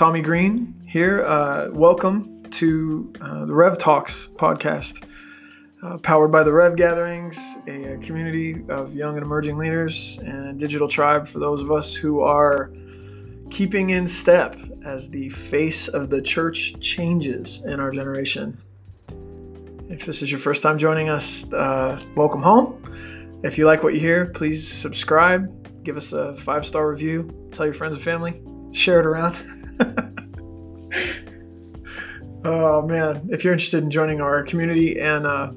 Tommy Green here. Uh, welcome to uh, the Rev Talks podcast, uh, powered by the Rev Gatherings, a, community of young and emerging leaders and a digital tribe for those of us who are keeping in step as the face of the church changes in our generation. If this is your first time joining us, uh, welcome home. If you like what you hear, please subscribe, give us a five star review, tell your friends and family, share it around. oh man, if you're interested in joining our community and uh,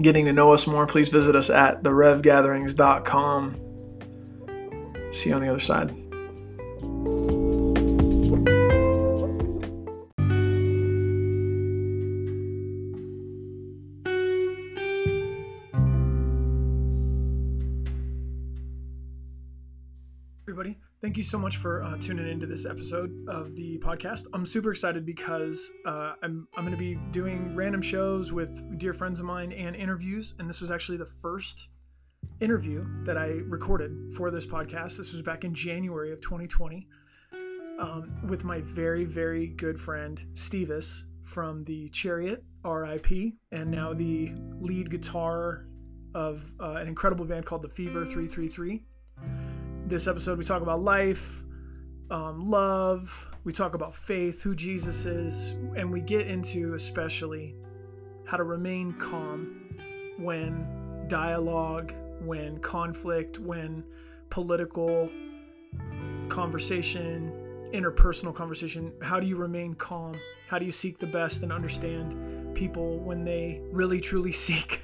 getting to know us more, please visit us at therevgatherings.com. See you on the other side. Thank you so much for uh, tuning into this episode of the podcast. I'm super excited because uh, I'm, I'm going to be doing random shows with dear friends of mine and interviews. And this was actually the first interview that I recorded for this podcast. This was back in January of 2020 um, with my very, very good friend, Stevis from the Chariot, RIP, and now the lead guitar of uh, an incredible band called The Fever 333 this episode, we talk about life, um, love, we talk about faith, who Jesus is, and we get into especially how to remain calm when dialogue, when conflict, when political conversation, interpersonal conversation, how do you remain calm? How do you seek the best and understand people when they really truly seek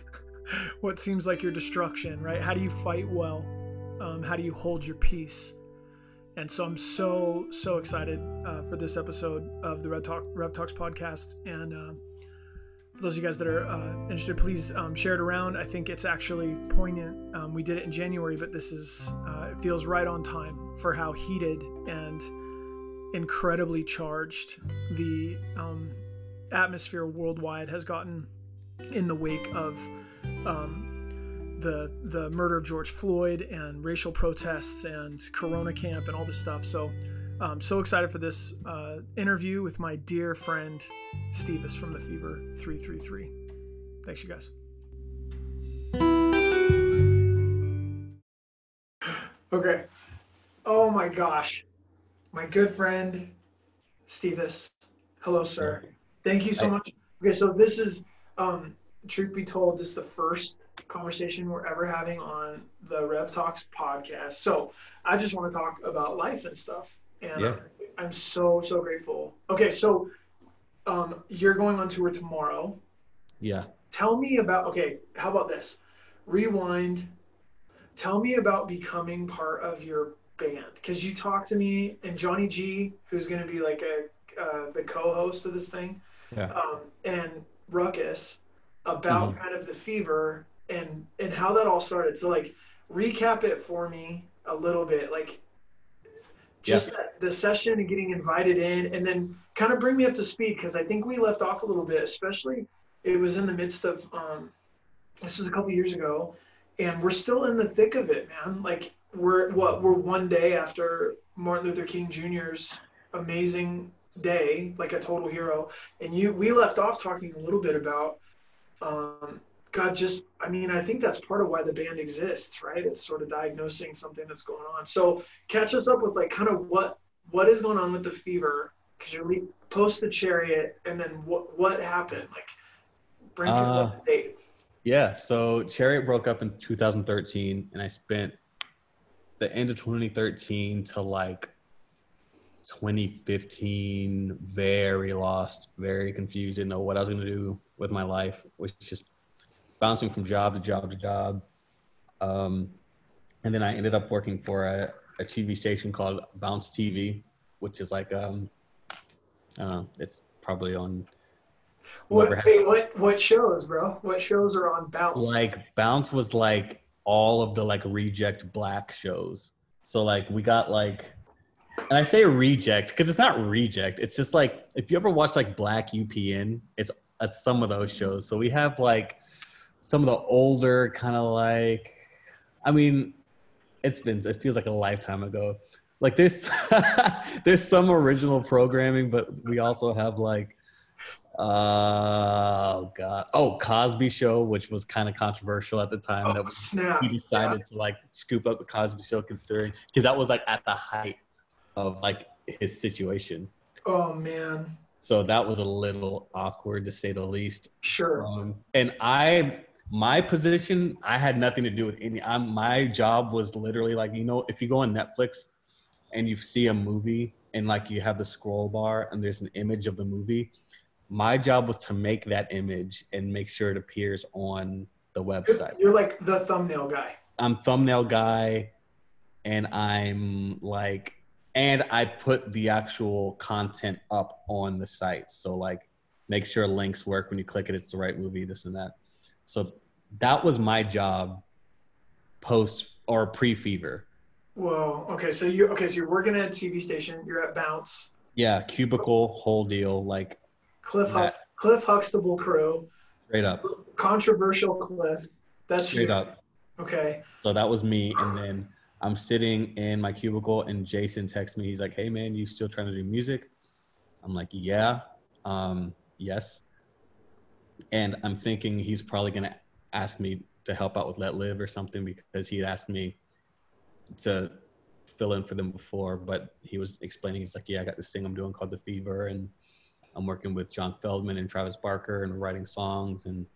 what seems like your destruction, right? How do you fight well? Um, how do you hold your peace? And so I'm so so excited uh, for this episode of the Red Talk Rev Talks podcast. And uh, for those of you guys that are uh, interested, please um, share it around. I think it's actually poignant. Um, we did it in January, but this is uh, it feels right on time for how heated and incredibly charged the um, atmosphere worldwide has gotten in the wake of um, the the murder of George Floyd and racial protests and Corona camp and all this stuff. So I'm so excited for this uh, interview with my dear friend Stevis from the Fever 333. Thanks, you guys. Okay. Oh my gosh. My good friend Stevis. Hello, sir. Thank you so much. Okay, so this is um truth be told, this is the first conversation we're ever having on the Rev Talks podcast. So I just want to talk about life and stuff. And yeah. I'm so, so grateful. Okay, so um, you're going on tour tomorrow. Yeah. Tell me about, okay, how about this? Rewind. Tell me about becoming part of your band. Because you talked to me and Johnny G, who's going to be like a uh, the co-host of this thing, yeah. um, and Ruckus about mm-hmm. kind of the fever and and how that all started. So like recap it for me a little bit, like just yeah. that, the session and getting invited in, and then kind of bring me up to speed because I think we left off a little bit, especially it was in the midst of um, this was a couple years ago, and we're still in the thick of it, man. Like we're what we're one day after Martin Luther King Jr.'s amazing day, like a total hero, and you we left off talking a little bit about um, God just, I mean, I think that's part of why the band exists, right? It's sort of diagnosing something that's going on. So catch us up with like kind of what what is going on with the fever because you're post the chariot, and then what what happened? Like, bring people uh, up to date. Yeah, so Chariot broke up in 2013, and I spent the end of 2013 to like 2015 very lost, very confused, didn't know what I was going to do with my life, was just bouncing from job to job to job. Um, and then I ended up working for a, a TV station called Bounce TV, which is like, um, uh, it's probably on. What, what what shows, bro? What shows are on Bounce? Like Bounce was like all of the like reject black shows. So like we got like and I say reject because it's not reject. It's just like if you ever watch like Black UPN, it's at some of those shows. So we have like some of the older kind of like, I mean, it's been it feels like a lifetime ago. like there's there's some original programming, but we also have like uh, oh god oh Cosby Show, which was kind of controversial at the time. Oh, that was, snap. he decided Yeah. to like scoop up the Cosby Show, considering because that was like at the height of like his situation. Oh man. So that was a little awkward to say the least. Sure. Um, and I, my position, I had nothing to do with any. I'm, my job was literally like, you know, if you go on Netflix and you see a movie and like you have the scroll bar and there's an image of the movie, my job was to make that image and make sure it appears on the website. You're like the thumbnail guy. I'm thumbnail guy, and I'm like, and I put the actual content up on the site. So like, make sure links work when you click it. It's the right movie, this and that. So that was my job, post or pre Fever. Whoa. Okay. So you okay? So you're working at a TV station. You're at Bounce. Yeah, cubicle, whole deal, like Cliff. Huck, Cliff Huxtable crew. straight up, Controversial Cliff. That's straight you. up. Okay. So that was me. And then I'm sitting in my cubicle and Jason texts me. He's like, Hey man, you still trying to do music? I'm like, Yeah. Um, yes. And I'm thinking he's probably gonna ask me to help out with Let Live or something because he asked me to fill in for them before, but he was explaining, he's like, Yeah, I got this thing I'm doing called The Fever and I'm working with John Feldmann and Travis Barker and writing songs and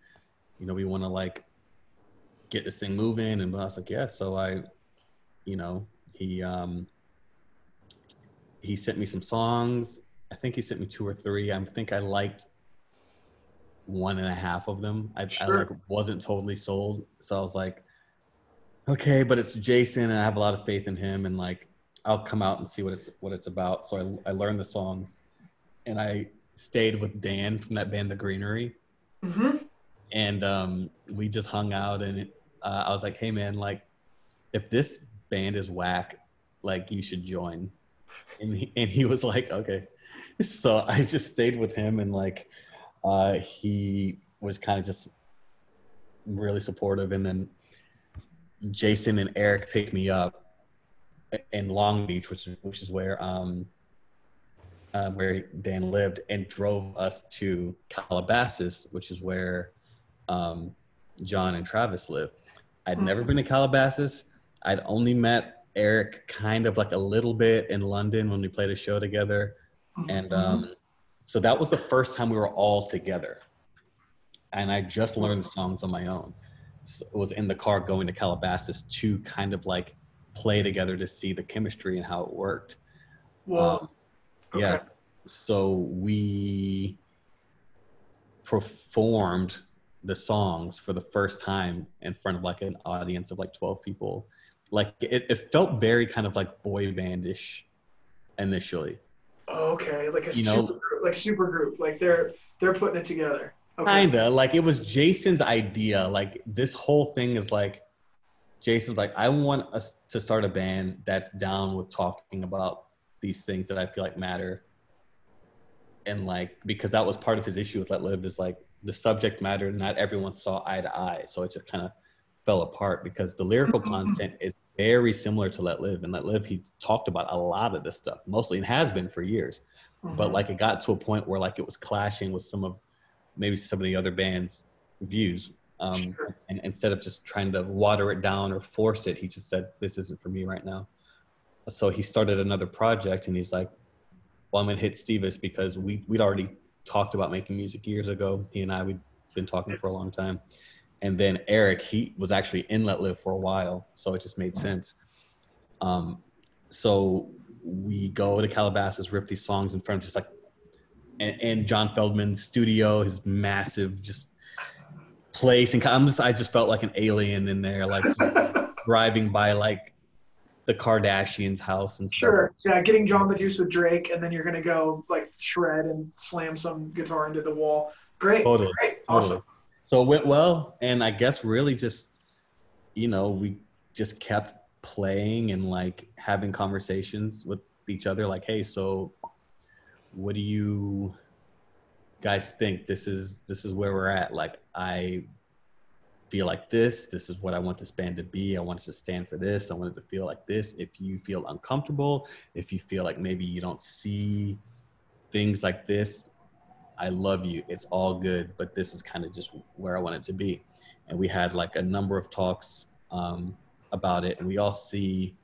you know, we wanna like get this thing moving and I was like, Yeah, so I you know, he um he sent me some songs. I think he sent me two or three. I think I liked one and a half of them. I, I like wasn't totally sold. So I was like, okay, but it's Jason and I have a lot of faith in him and like I'll come out and see what it's what it's about. So I, I learned the songs and I stayed with Dan from that band The Greenery hmm and um, we just hung out and uh, I was like, hey man, like if this band is whack, like you should join. And he, and he was like, okay. So I just stayed with him and like uh, he was kind of just really supportive. And then Jason and Eric picked me up in Long Beach, which is which is where um, uh, where Dan lived, and drove us to Calabasas, which is where um, John and Travis live. I'd never been to Calabasas. I'd only met Eric kind of like a little bit in London when we played a show together, and um, so that was the first time we were all together. And I just learned the songs on my own. So it was in the car going to Calabasas to kind of like play together to see the chemistry and how it worked. Well, Um, yeah. okay. So we performed the songs for the first time in front of like an audience of like 12 people. Like it, it felt very kind of like boy bandish initially. okay, like a you know- super group, like super group, like they're they're putting it together. Okay. Kinda like it was Jason's idea. Like this whole thing is like Jason's like, I want us to start a band that's down with talking about these things that I feel like matter. And like because that was part of his issue with Let Live is like the subject matter, not everyone saw eye to eye. So it just kind of fell apart because the lyrical content is very similar to Let Live. And Let Live, he talked about a lot of this stuff, mostly and has been for years but Mhm. like it got to a point where like it was clashing with some of maybe some of the other bands views um Sure. and instead of just trying to water it down or force it he just said this isn't for me right now so he started another project and he's like well i'm gonna hit stevis because we we'd already talked about making music years ago he and i we'd been talking for a long time and then eric he was actually in let live for a while so it just made sense um so we go to Calabasas, rip these songs in front of just like, and, and John Feldmann's studio, his massive just place, and I'm just I just felt like an alien in there, like driving by like the Kardashians' house and stuff. Sure. Yeah, getting John Medusa with Drake, and then you're gonna go like shred and slam some guitar into the wall. Great. Totally. Great. Totally. So it went well, and I guess really just, you know, we just kept playing and like having conversations with each other, like, hey, so what do you guys think? This is this is where we're at. Like, I feel like this. This is what I want this band to be. I want it to stand for this. I want it to feel like this. If you feel uncomfortable, if you feel like maybe you don't see things like this, I love you. It's all good, but this is kind of just where I want it to be. And we had like a number of talks um, about it, and we all see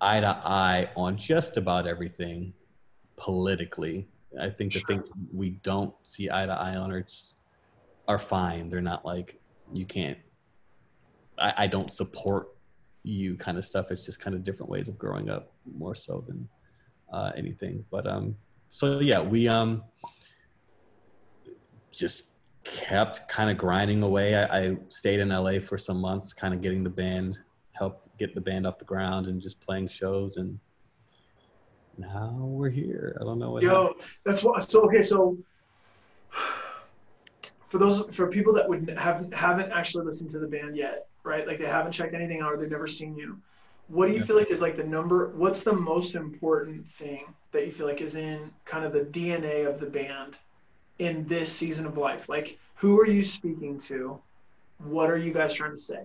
eye to eye on just about everything politically. I think the things we don't see eye to eye on are are fine. They're not like you can't. I, I don't support you kind of stuff. It's just kind of different ways of growing up, more so than uh, anything. But um, so yeah, we um just kept kind of grinding away. I, I stayed in LA for some months, kind of getting the band, help get the band off the ground, and just playing shows and now we're here. I don't know what. Yo, happened. that's what. So okay, so for those for people that would haven't haven't actually listened to the band yet, right? Like they haven't checked anything out, or they've never seen you. What do you yeah. feel like is like the number? What's the most important thing that you feel like is in kind of the DNA of the band in this season of life? Like, who are you speaking to? What are you guys trying to say?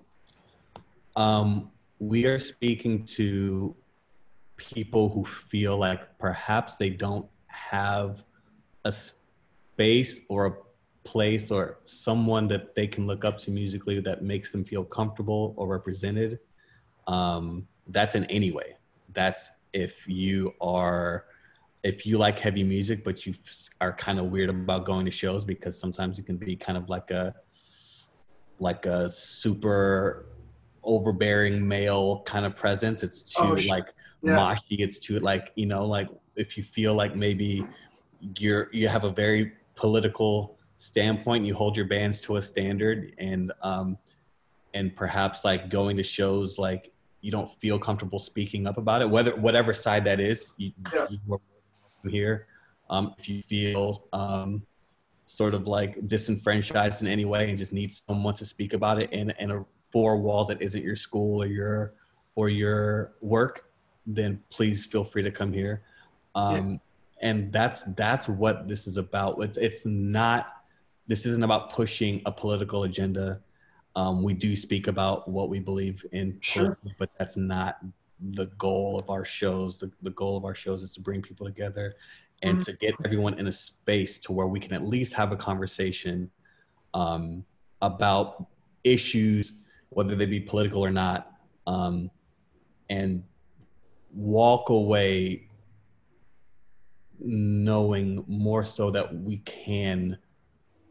Um, we are speaking to people who feel like perhaps they don't have a space or a place or someone that they can look up to musically that makes them feel comfortable or represented. Um, that's in any way. That's if you are if you like heavy music but you are kind of weird about going to shows because sometimes you can be kind of like a like a super overbearing male kind of presence it's too oh, like yeah. moshy it's too like you know like if you feel like maybe you're you have a very political standpoint you hold your bands to a standard and um and perhaps like going to shows like you don't feel comfortable speaking up about it whether whatever side that is you, yeah. you here um, if you feel um, sort of like disenfranchised in any way and just need someone to speak about it in, in a four walls that isn't your school or your or your work then please feel free to come here. Um, yeah. And that's that's what this is about. It's it's not. This isn't about pushing a political agenda. Um, we do speak about what we believe in, sure. but that's not the goal of our shows. The, the goal of our shows is to bring people together and mm-hmm. to get everyone in a space to where we can at least have a conversation um, about issues, whether they be political or not, um, and walk away knowing more so that we can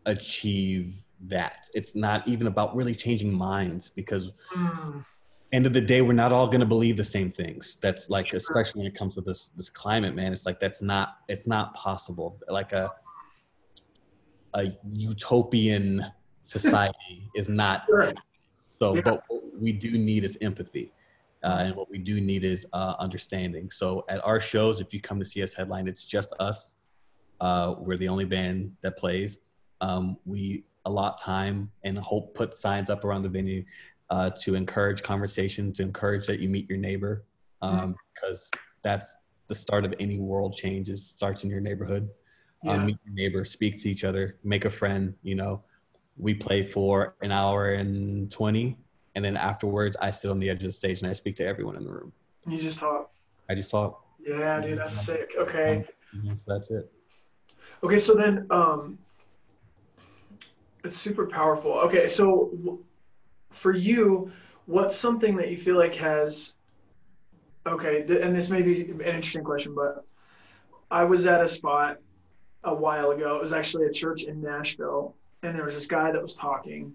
achieve that. It's not even about really changing minds because mm. end of the day we're not all going to believe the same things. That's like especially when it comes to this this climate man, it's like that's not it's not possible. Like a a utopian society is not so yeah. but what we do need is empathy uh, and what we do need is uh, understanding. So at our shows, if you come to see us headline, it's just us. Uh, we're the only band that plays. Um, we allot time and hope put signs up around the venue uh, to encourage conversation, to encourage that you meet your neighbor, um, because that's the start of any world change. Is starts in your neighborhood. Um, yeah. Um, meet your neighbor, speak to each other, make a friend. You know, we play for an hour and twenty and then afterwards I sit on the edge of the stage and I speak to everyone in the room. You just talk. I just talk. Yeah, dude, that's sick. Okay. Yes, that's it. Okay, so then um, it's super powerful. Okay, so for you, what's something that you feel like has okay, th- and this may be an interesting question, but I was at a spot a while ago. It was actually a church in Nashville, and there was this guy that was talking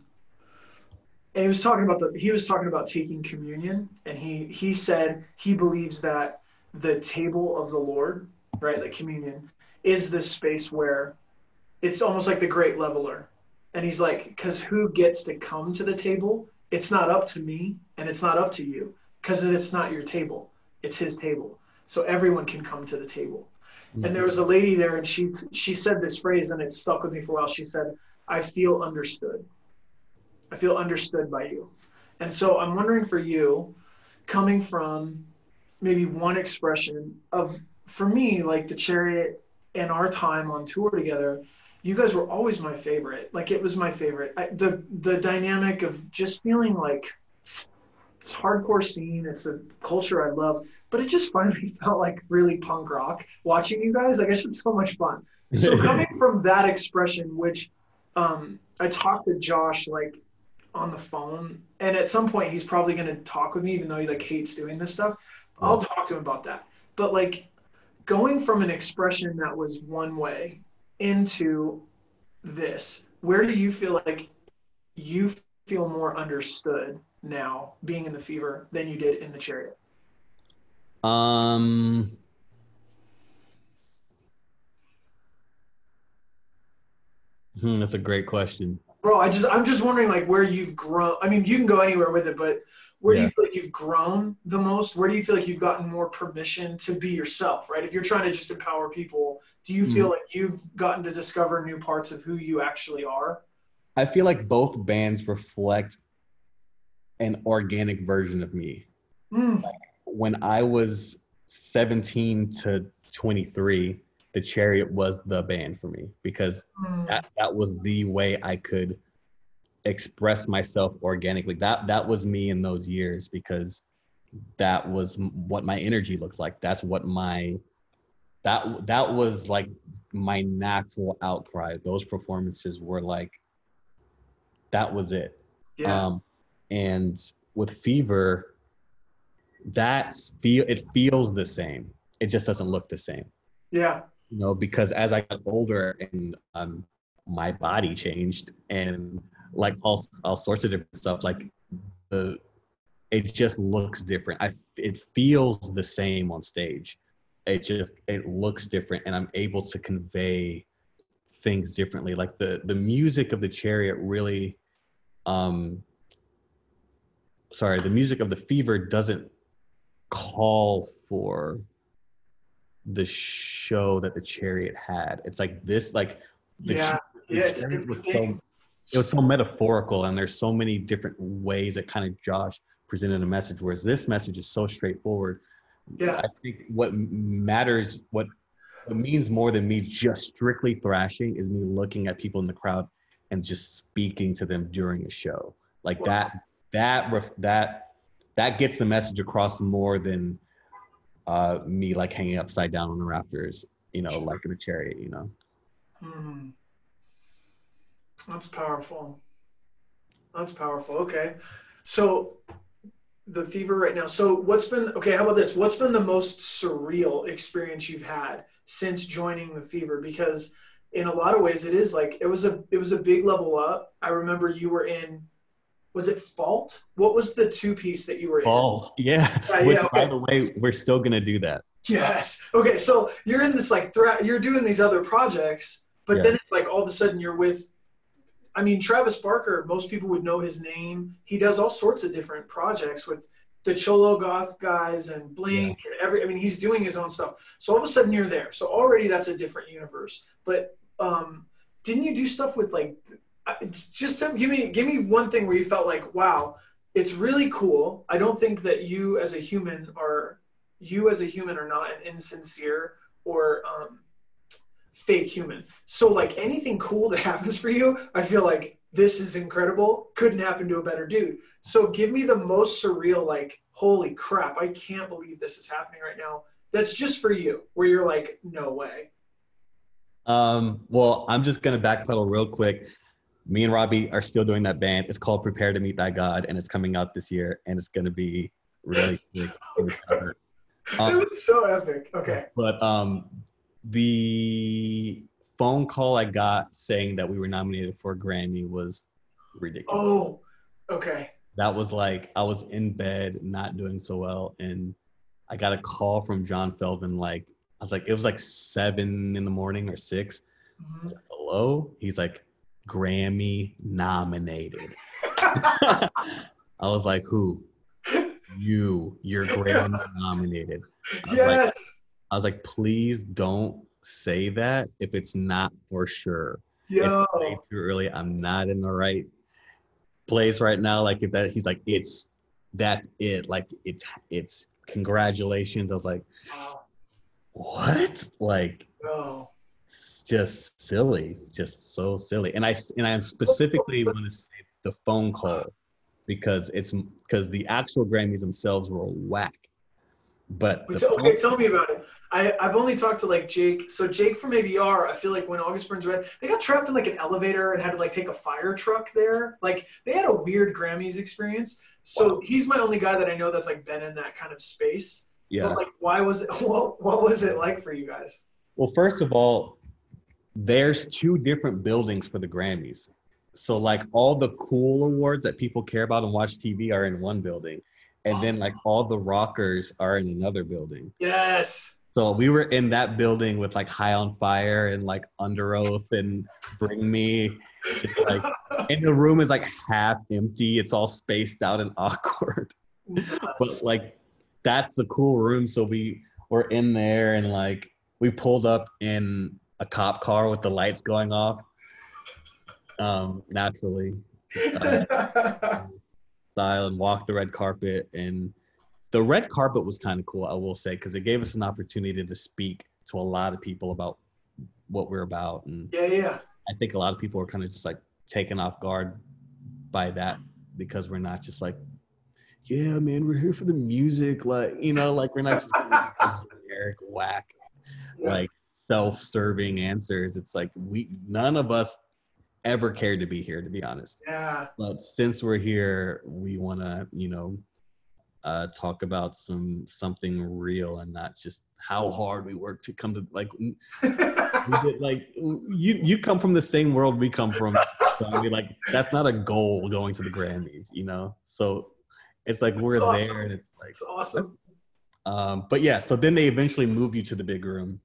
and he was talking about the he was talking about taking communion and he he said he believes that the table of the lord right like communion is this space where it's almost like the great leveler and he's like because who gets to come to the table? It's not up to me and it's not up to you. Because it's not your table. It's his table. So everyone can come to the table mm-hmm. and there was a lady there and she she said this phrase and it stuck with me for a while. She said i feel understood. I feel understood by you. And so I'm wondering for you, coming from maybe one expression of, for me, like the chariot and our time on tour together, you guys were always my favorite. Like it was my favorite. I, the the dynamic of just feeling like it's hardcore scene. It's a culture I love, but it just finally felt like really punk rock watching you guys. Like it's just so much fun. So coming from that expression, which um, I talked to Josh like on the phone, and at some point he's probably going to talk with me, even though he like hates doing this stuff. I'll talk to him about that. But like going from an expression that was one way into this, where do you feel like you feel more understood now being in the fever than you did in the chariot? Um, hmm, that's a great question. Bro, I just I'm just wondering like where you've grown. I mean, you can go anywhere with it, but where do Yeah. you feel like you've grown the most? Where do you feel like you've gotten more permission to be yourself, right? If you're trying to just empower people, do you feel like you've gotten to discover new parts of who you actually are? I feel like both bands reflect an organic version of me. Mm, When I was 17 to 23, the Chariot was the band for me because mm, that, that was the way I could express myself organically. That that was me in those years because that was what my energy looked like. That's what my that that was like my natural outcry. Those performances were like that was it. yeah. Um, and with fever, that's feel it feels the same. It just doesn't look the same yeah. you know because as i got older and um my body changed and like all all sorts of different stuff like the it just looks different i it feels the same on stage it just it looks different and i'm able to convey things differently like the the music of the chariot really um sorry the music of the fever doesn't call for the show that the chariot had it's like this like the Yeah. Yeah, it's a different thing. It was so metaphorical and there's so many different ways that kind of josh presented a message whereas this message is so straightforward Yeah. i think what matters what what means more than me just strictly thrashing is me looking at people in the crowd and just speaking to them during a show like Wow. that that ref, that that gets the message across more than uh me like hanging upside down on the rafters you know like in a chariot you know Mm. That's powerful. That's powerful. Okay. So the fever right now. So what's been okay, how about this? What's been the most surreal experience you've had since joining the fever? Because in a lot of ways it is like it was a it was a big level up. I remember you were in was it fault? What was the two piece that you were in? Fault. Yeah. Yeah, Which, yeah, By the way, we're still gonna do that. Yes. Okay. So you're in this like threat. You're doing these other projects, but Yeah. then it's like all of a sudden you're with. I mean, Travis Barker. Most people would know his name. He does all sorts of different projects with the Cholo Goth guys and Blink and every. I mean, he's doing his own stuff. So all of a sudden you're there. So already that's a different universe. But um, didn't you do stuff with like? It's Just to, give me give me one thing where you felt like, wow, it's really cool. I don't think that you as a human are you as a human are not an insincere or um, fake human. So like anything cool that happens for you, I feel like this is incredible. Couldn't happen to a better dude. So give me the most surreal, like, holy crap, I can't believe this is happening right now. That's just for you, where you're like, no way. Um, well, I'm just gonna backpedal real quick. Me and Robbie are still doing that band. It's called Prepare to Meet Thy God, and it's coming out this year, and it's gonna be really sick. that Um, was so epic. Okay. but um, the phone call I got saying that we were nominated for a Grammy was ridiculous. Oh, okay. that was like I was in bed, not doing so well, and I got a call from John Feldmann. Like I was like, it was like seven in the morning or six. Mhm. Hello, he's like Grammy nominated. I was like, who? You, you're Grammy nominated. Was like, yes. I was like, please don't say that if it's not for sure. Way too early. I'm not in the right place right now. Like if that, he's like, it's that's it. Like it's it's congratulations. I was like, what? Like Yo. just silly, just so silly. And I and I specifically want to say the phone call because it's because the actual Grammys themselves were whack. But okay, tell me about it. I, I've only talked to like Jake. So Jake from ABR, I feel like when August Burns Red, they got trapped in like an elevator and had to like take a fire truck there. Like they had a weird Grammys experience. So wow. he's my only guy that I know that's like been in that kind of space. Yeah. But like, why was it? What, what was it like for you guys? Well, first of all, there's two different buildings for the Grammys. So like all the cool awards that people care about and watch TV are in one building. And then like all the rockers are in another building. Yes. So we were in that building with like High on Fire and like Underoath and Bring Me. It's like and the room is like half empty. It's all spaced out and awkward. but like that's the cool room. So we were in there and like we pulled up in a cop car with the lights going off. Um, naturally. Uh, style and walked the red carpet. And the red carpet was kind of cool i will say because it gave us an opportunity to speak to a lot of people about what we're about. And yeah yeah. I think a lot of people were kind of just like taken off guard by that because we're not just like yeah man we're here for the music like you know like we're not just generic whack yeah. like self-serving answers. It's like we none of us ever cared to be here to be honest. Yeah. But since we're here we want to you know uh, talk about some something real and not just how hard we work to come to like did, like you you come from the same world we come from. So I mean, like that's not a goal going to the grammys you know? So it's like we're awesome. there and it's like it's awesome. Um but yeah so then they eventually move you to the big room.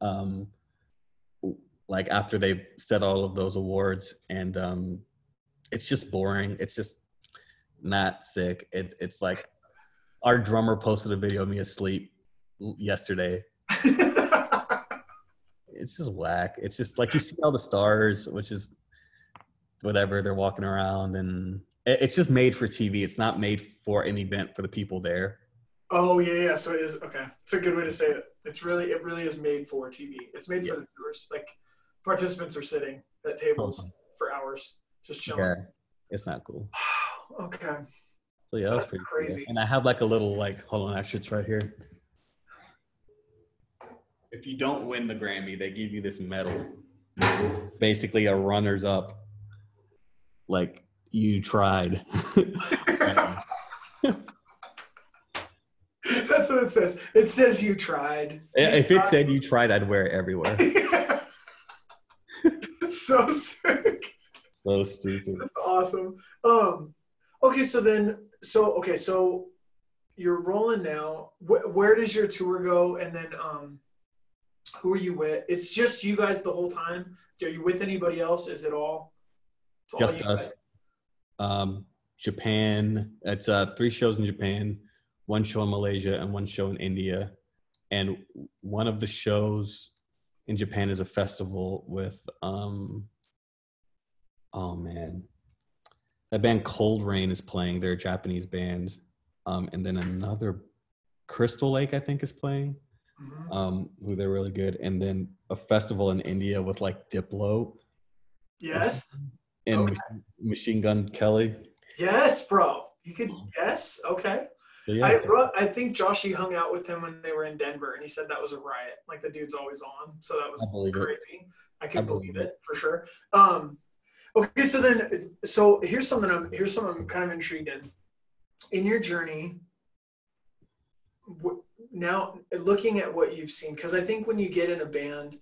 Um like after they've set all of those awards and um it's just boring it's just not sick. It's it's like our drummer posted a video of me asleep yesterday. it's just whack. It's just like you see all the stars, which is whatever they're walking around, and it's just made for TV. It's not made for an event for the people there. Oh yeah, yeah. So it is okay. It's a good way to say it. It's really, it really is made for TV. It's made yeah. for the viewers. Like participants are sitting at tables oh. for hours, just chilling. Yeah, it's not cool. Okay. So yeah, that's, that's crazy. Cool. And I have like a little like hold on, actually it's right here. If you don't win the Grammy, they give you this medal. Basically a runners up. Like you tried. That's what it says. It says you tried. If it said you tried, I'd wear it everywhere. It's so sick. So stupid. That's awesome. Um, Okay, so then, so okay, so you're rolling now. Wh- where does your tour go? And then, um, who are you with? It's just you guys the whole time. Are you with anybody else? Is it all? just all us. Um, Japan. It's uh, three shows in Japan, one show in Malaysia, and one show in India. And one of the shows in Japan is a festival with um, oh man, that band coldrain is playing. They're a Japanese band, um, and then another Crystal Lake I think is playing, mm-hmm. um, who they're really good. And then a festival in India with like Diplo. Yes. And okay. Machine Gun Kelly. Yes, bro. You could yes. Okay. Yeah, I, bro, I think Joshy hung out with him when they were in Denver, and he said that was a riot. Like the dude's always on, so that was I crazy. It. I can believe, believe it. it for sure. Um, Okay, so then, so here's something I'm here's something I'm kind of intrigued in. In your journey, now looking at what you've seen, because I think when you get in a band,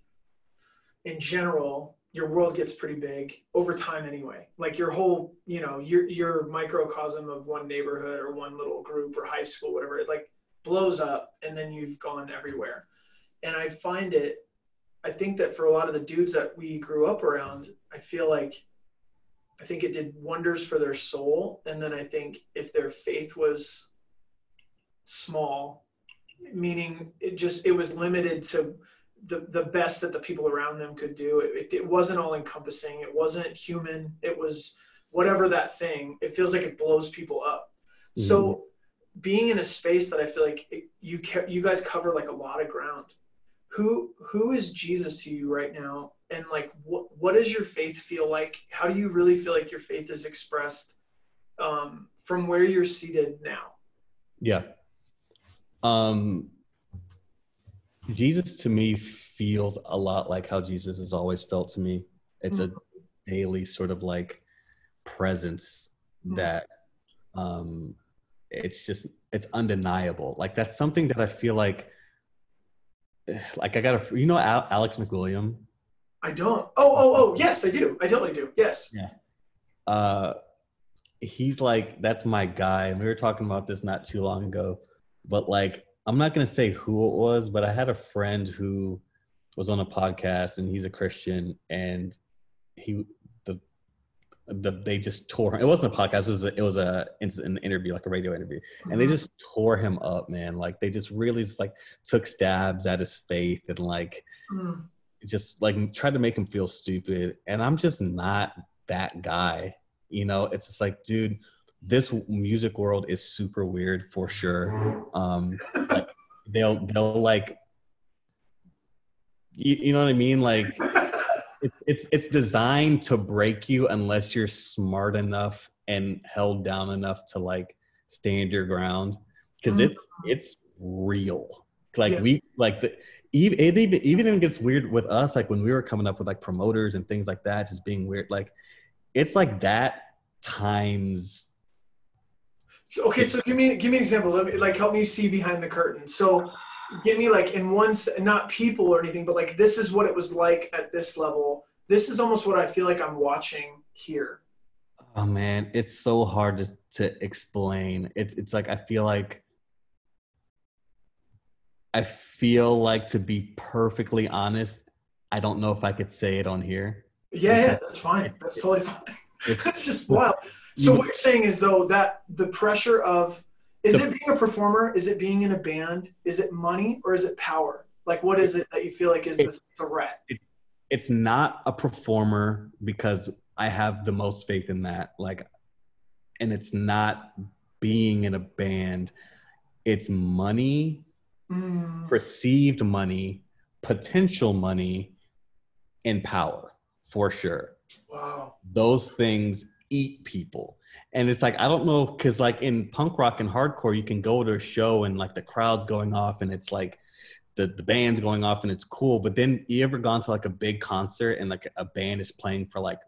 in general, your world gets pretty big over time anyway. Like your whole, you know, your your microcosm of one neighborhood or one little group or high school, whatever, it like blows up, and then you've gone everywhere. And I find it, I think that for a lot of the dudes that we grew up around, I feel like I think it did wonders for their soul. And then I think if their faith was small, meaning it just it was limited to the the best that the people around them could do. It, it, wasn't all encompassing. It wasn't human. It was whatever that thing. It feels like it blows people up. Mm-hmm. So being in a space that I feel like it, you ca- you guys cover like a lot of ground. who who is Jesus to you right now? And like, what what does your faith feel like? How do you really feel like your faith is expressed um, from where you're seated now? Yeah. Um, Jesus to me feels a lot like how Jesus has always felt to me. It's mm-hmm. a daily sort of like presence mm-hmm. that um it's just it's undeniable. Like that's something that I feel like like I got a you know Alex McWilliam. I don't. Oh oh oh yes I do. I totally do. Yes. Yeah. Uh, he's like that's my guy, and we were talking about this not too long ago. But like I'm not gonna say who it was, but I had a friend who was on a podcast, and he's a Christian, and he the the they just tore him. It wasn't a podcast. It was a, it was a an interview, like a radio interview, and they mm-hmm. just tore him up, man. Like they just really just like took stabs at his faith and like mm. just like tried to make him feel stupid. And I'm just not that guy. You know, it's just like, dude, this music world is super weird for sure. Um, like, they'll they'll like, you, you know what I mean, like it's it's designed to break you unless you're smart enough and held down enough to like stand your ground because mm-hmm. it's it's real like yeah. we like the even it even even gets weird with us like when we were coming up with like promoters and things like that just being weird like it's like that times okay so give me give me an example. Let me, like help me see behind the curtain. So give me like in one not people or anything but like this is what it was like at this level. This is almost what i feel like i'm watching here. Oh man. It's so hard to, to explain. It's it's like i feel like i feel like to be perfectly honest i don't know if i could say it on here. Yeah, yeah that's fine. That's totally fine. it's just wild so what you're saying is though that the pressure of is it being a performer? Is it being in a band? Is it money or is it power? Like, what is it that you feel like is the threat? It, it's not a performer because I have the most faith in that. Like, and it's not being in a band. It's money, mm. perceived money, potential money, and power for sure. Wow. Those things eat people. And it's like i don't know because like in punk rock and hardcore you can go to a show and like the crowd's going off and it's like the, the band's going off and it's cool. But then you ever gone to like a big concert and like a band is playing for like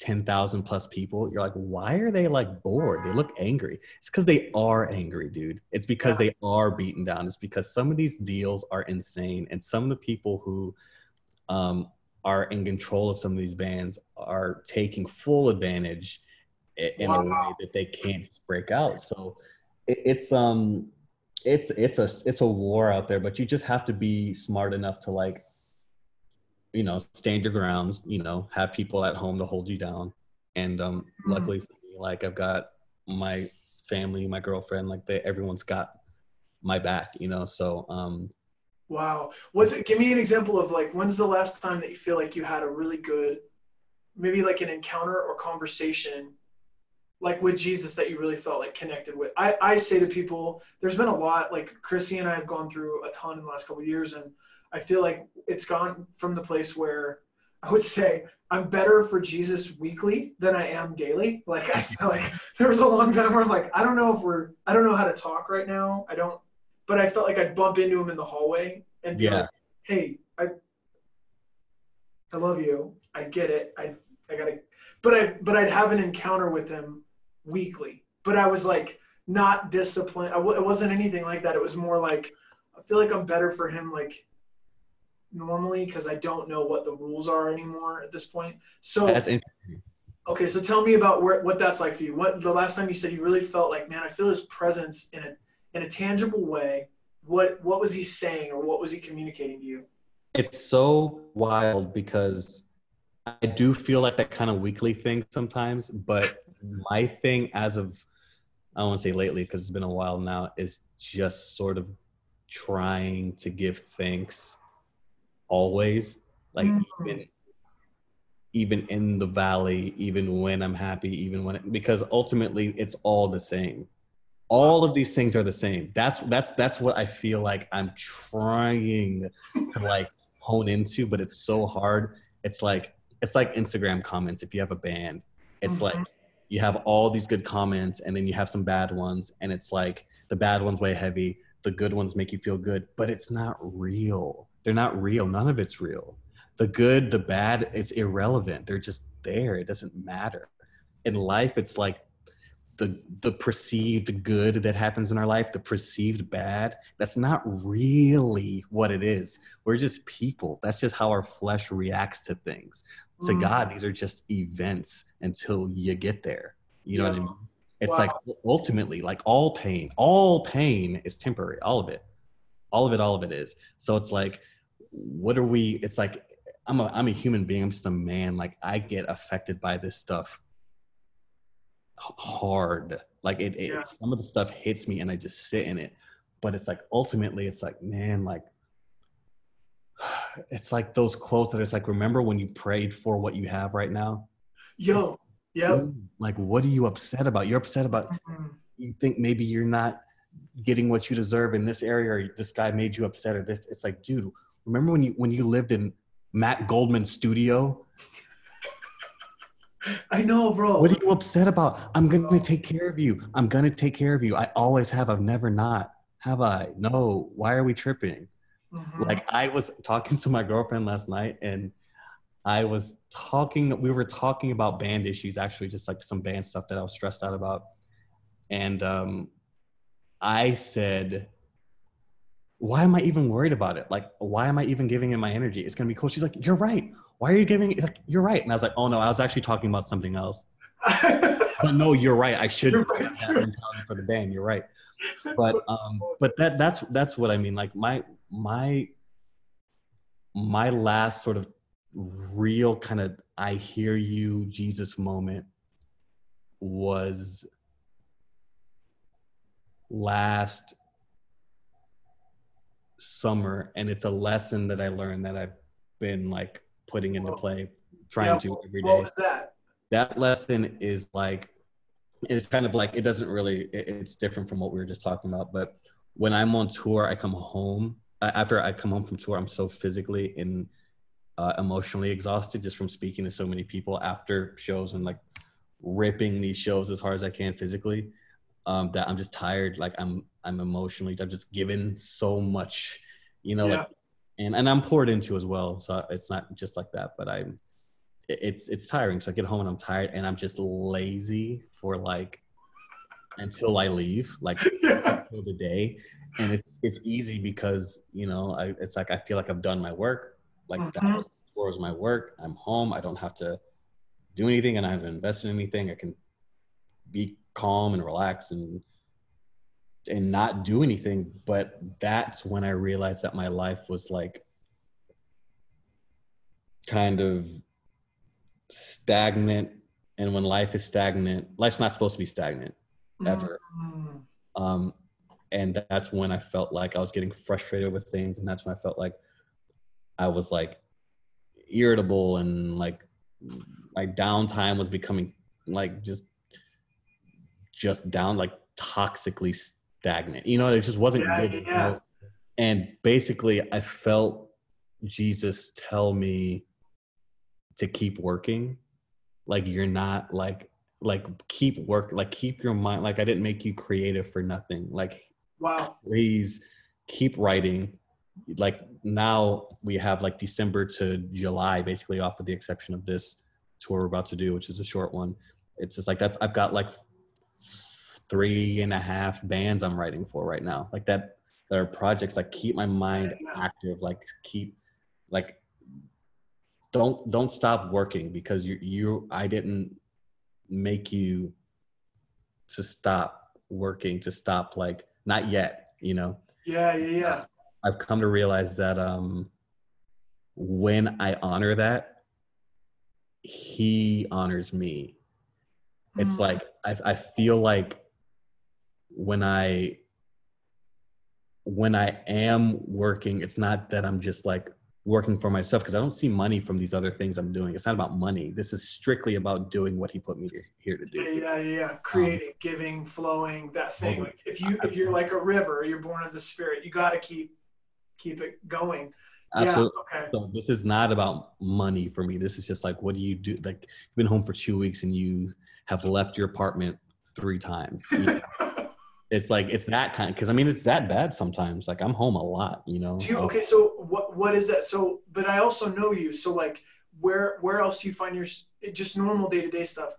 10,000 plus people? You're like why are they like bored? They look angry. It's because they are angry dude. It's because yeah. they are beaten down. It's because some of these deals are insane and some of the people who um, are in control of some of these bands are taking full advantage in wow. a way that they can't just break out. So it, it's um it's it's a it's a war out there, but you just have to be smart enough to like you know stand your ground. You know, have people at home to hold you down. And um, mm-hmm. luckily for me, like I've got my family, my girlfriend, like they everyone's got my back. You know, so um, Wow. What's give me an example of like when's the last time that you feel like you had a really good maybe like an encounter or conversation like with Jesus that you really felt like connected with. I, I say to people, there's been a lot, like Chrissy and I have gone through a ton in the last couple years, and I feel like it's gone from the place where I would say I'm better for Jesus weekly than I am daily. Like I feel like there was a long time where I'm like, I don't know if we're I don't know how to talk right now. I don't but I felt like I'd bump into him in the hallway and be yeah. like, Hey, I I love you. I get it. I I gotta but I but I'd have an encounter with him weekly. But I was like not disciplined. I w- it wasn't anything like that. It was more like I feel like I'm better for him like normally because I don't know what the rules are anymore at this point. So that's interesting. Okay, so tell me about where, what that's like for you. What the last time you said you really felt like, man, I feel his presence in a in a tangible way. What what was he saying or what was he communicating to you? It's so wild because I do feel like that kind of weekly thing sometimes, but my thing as of I don't want to say lately because it's been a while now is just sort of trying to give thanks always, like mm-hmm. even even in the valley, even when I'm happy, even when it, because ultimately it's all the same. All of these things are the same. That's that's that's what i feel like i'm trying to like hone into but it's so hard. It's like it's like instagram comments. If you have a band it's mm-hmm. like you have all these good comments and then you have some bad ones and it's like the bad ones weigh heavy the good ones make you feel good but it's not real. They're not real. None of it's real. The good the bad it's irrelevant. They're just there. It doesn't matter. In life it's like the the perceived good that happens in our life the perceived bad that's not really what it is. We're just people. That's just how our flesh reacts to things. To mm. god these are just events until you get there. You know yeah. what i mean? It's wow. like ultimately like all pain all pain is temporary. All of it. All of it all of it is. So it's like what are we it's like i'm a i'm a human being. I'm just a man. Like i get affected by this stuff hard. Like it, it yeah. some of the stuff hits me and I just sit in it. But it's like ultimately it's like, man, like it's like those quotes that it's like, remember when you prayed for what you have right now? Yo, yeah. Like, what are you upset about? You're upset about mm-hmm. you think maybe you're not getting what you deserve in this area or this guy made you upset or this. It's like, dude, remember when you when you lived in Matt Goldman's studio I know, bro. What are you upset about? I'm gonna take care of you. I'm gonna take care of you. I always have. I've never not. Have I? No. Why are we tripping? Mm-hmm. Like I was talking to my girlfriend last night, and I was talking. We were talking about band issues, actually, just like some band stuff that I was stressed out about. And um, I said, "Why am I even worried about it? Like, why am I even giving it my energy? It's gonna be cool." She's like, "You're right why are you giving like you're right. And i was like oh no i was actually talking about something else. But no you're right. I should right, that for the band. You're right. But um but that that's that's what i mean. Like my my my last sort of real kind of i hear you jesus moment was last summer and it's a lesson that i learned that i've been like putting into play, trying yeah, to every day. What was that? That lesson is like, it's kind of like, it doesn't really, it's different from what we were just talking about. But when I'm on tour, I come home. After I come home from tour, I'm so physically and uh, emotionally exhausted just from speaking to so many people after shows and like ripping these shows as hard as I can physically. Um, that I'm just tired. Like I'm, I'm emotionally, I'm just given so much, you know, yeah. like and and I'm poured into as well. So it's not just like that, but I'm it's it's tiring. So I get home and I'm tired and I'm just lazy for like until I leave, like yeah. until the day. And it's it's easy because you know I it's like I feel like I've done my work. Like mm-hmm. that was towards my work. I'm home. I don't have to do anything, and I haven't invested in anything. I can be calm and relax and and not do anything. But that's when I realized that my life was like kind of stagnant. And when life is stagnant, life's not supposed to be stagnant ever. Mm. Um, and that's when I felt like I was getting frustrated with things. And that's when I felt like I was like irritable and like my downtime was becoming like just just down like toxically stagnant. You know, it just wasn't yeah, good. Yeah. And basically, I felt Jesus tell me to keep working. Like you're not like like keep work like keep your mind like I didn't make you creative for nothing. Like wow, please keep writing. Like now we have like December to July basically off with the exception of this tour we're about to do, which is a short one. It's just like that's I've got like three and a half bands I'm writing for right now. Like that, there are projects that keep my mind active. Like keep, like, don't don't stop working because you you I didn't make you to stop working to stop like not yet you know yeah yeah yeah i've come to realize that um when i honor that he honors me it's mm. like I, I feel like when I when I am working, it's not that I'm just like working for myself because I don't see money from these other things I'm doing. It's not about money. This is strictly about doing what he put me here to do. Yeah, yeah, yeah. Creating, um, giving, flowing, that thing. Like if you if you're like a river, you're born of the spirit. You got to keep keep it going. Absolutely. Yeah, okay. So this is not about money for me. This is just like, what do you do? Like, you've been home for two weeks and you have left your apartment three times. You know? It's like it's that kind because I mean it's that bad sometimes. Like I'm home a lot, you know. You, okay, so what what is that? So, but I also know you. So like, where where else do you find your just normal day to day stuff?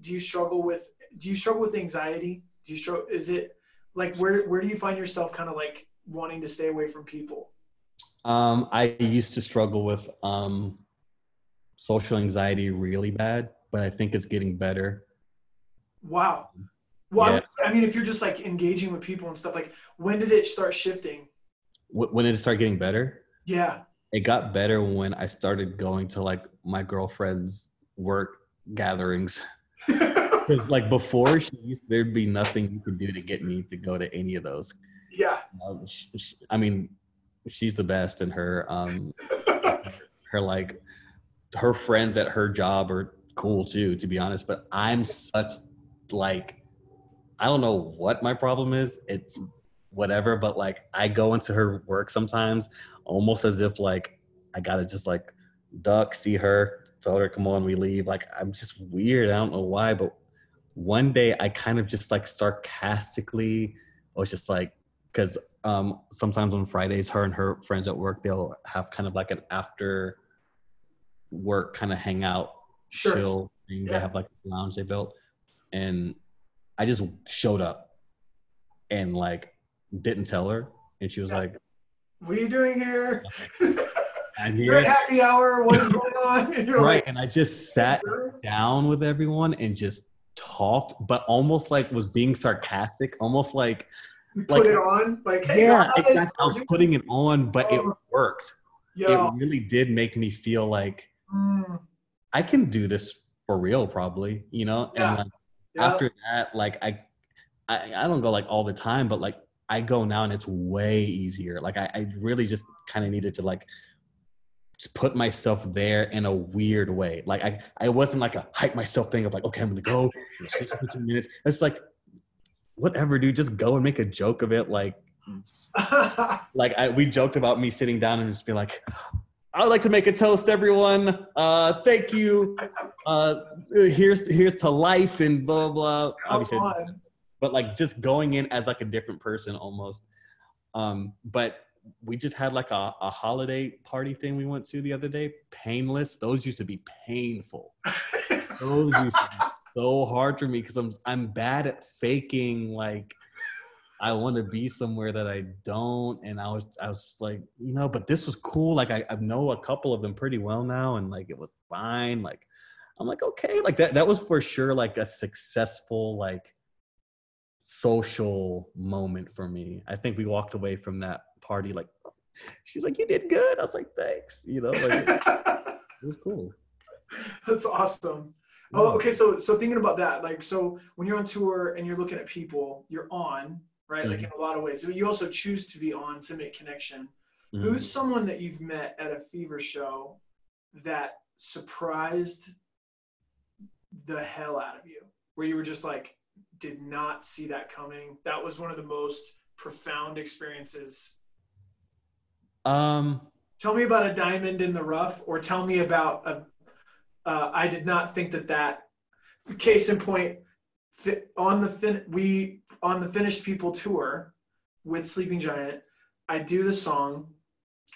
Do you struggle with Do you struggle with anxiety? Do you struggle? Is it like where where do you find yourself kind of like wanting to stay away from people? Um, I used to struggle with um, social anxiety really bad, but I think it's getting better. Wow. Well, yeah. I mean, if you're just like engaging with people and stuff, like when did it start shifting? When did it start getting better? Yeah. It got better when I started going to like my girlfriend's work gatherings. Because like before, she used, there'd be nothing you could do to get me to go to any of those. Yeah. Um, she, she, I mean, she's the best and her um her like her friends at her job are cool too to be honest but i'm such like i don't know what my problem is it's whatever but like i go into her work sometimes almost as if like i gotta just like duck see her tell her come on we leave like i'm just weird i don't know why but one day i kind of just like sarcastically was just like because um, sometimes on Fridays, her and her friends at work, they'll have kind of like an after work kind of hangout, sure. chill thing. Yeah. They have like a lounge they built. And I just showed up and like didn't tell her. And she was yeah. like, What are you doing here? I'm here. You're happy hour. What's going on? And right. Like, and I just sat down with everyone and just talked, but almost like was being sarcastic, almost like you put it on like hey, yeah exactly i was putting it on but it oh. worked it really did make me feel like mm. i can do this for real probably you know yeah. and like, after that like I, I i don't go like all the time but like i go now and it's way easier like i, I really just kind of needed to like just put myself there in a weird way. Like I, I wasn't like a hype myself thing of like, okay, I'm gonna go. for minutes. It's like whatever, dude, just go and make a joke of it. Like, like I, we joked about me sitting down and just be like, I would like to make a toast, everyone. Uh, thank you. Uh, here's here's to life and blah blah. Obviously, but like just going in as like a different person almost. Um, but we just had like a, a holiday party thing we went to the other day. Painless. Those used to be painful. Those used to be so hard for me because I'm I'm bad at faking like I want to be somewhere that I don't. And I was I was like, you know, but this was cool. Like I, I know a couple of them pretty well now, and like it was fine. Like I'm like, okay, like that that was for sure like a successful like social moment for me. I think we walked away from that party like she's like, You did good. I was like, thanks. You know, like it was cool. That's awesome. Oh, okay. So, so thinking about that, like, so when you're on tour and you're looking at people, you're on, right? Mm-hmm. Like in a lot of ways. So you also choose to be on to make connection. Mm-hmm. Who's someone that you've met at a fever show that surprised the hell out of you, where you were just like, did not see that coming? That was one of the most profound experiences. Um, tell me about a diamond in the rough, or tell me about a uh, I did not think that that case in point fit on the fin- we on the finished people tour with Sleeping Giant. I do the song.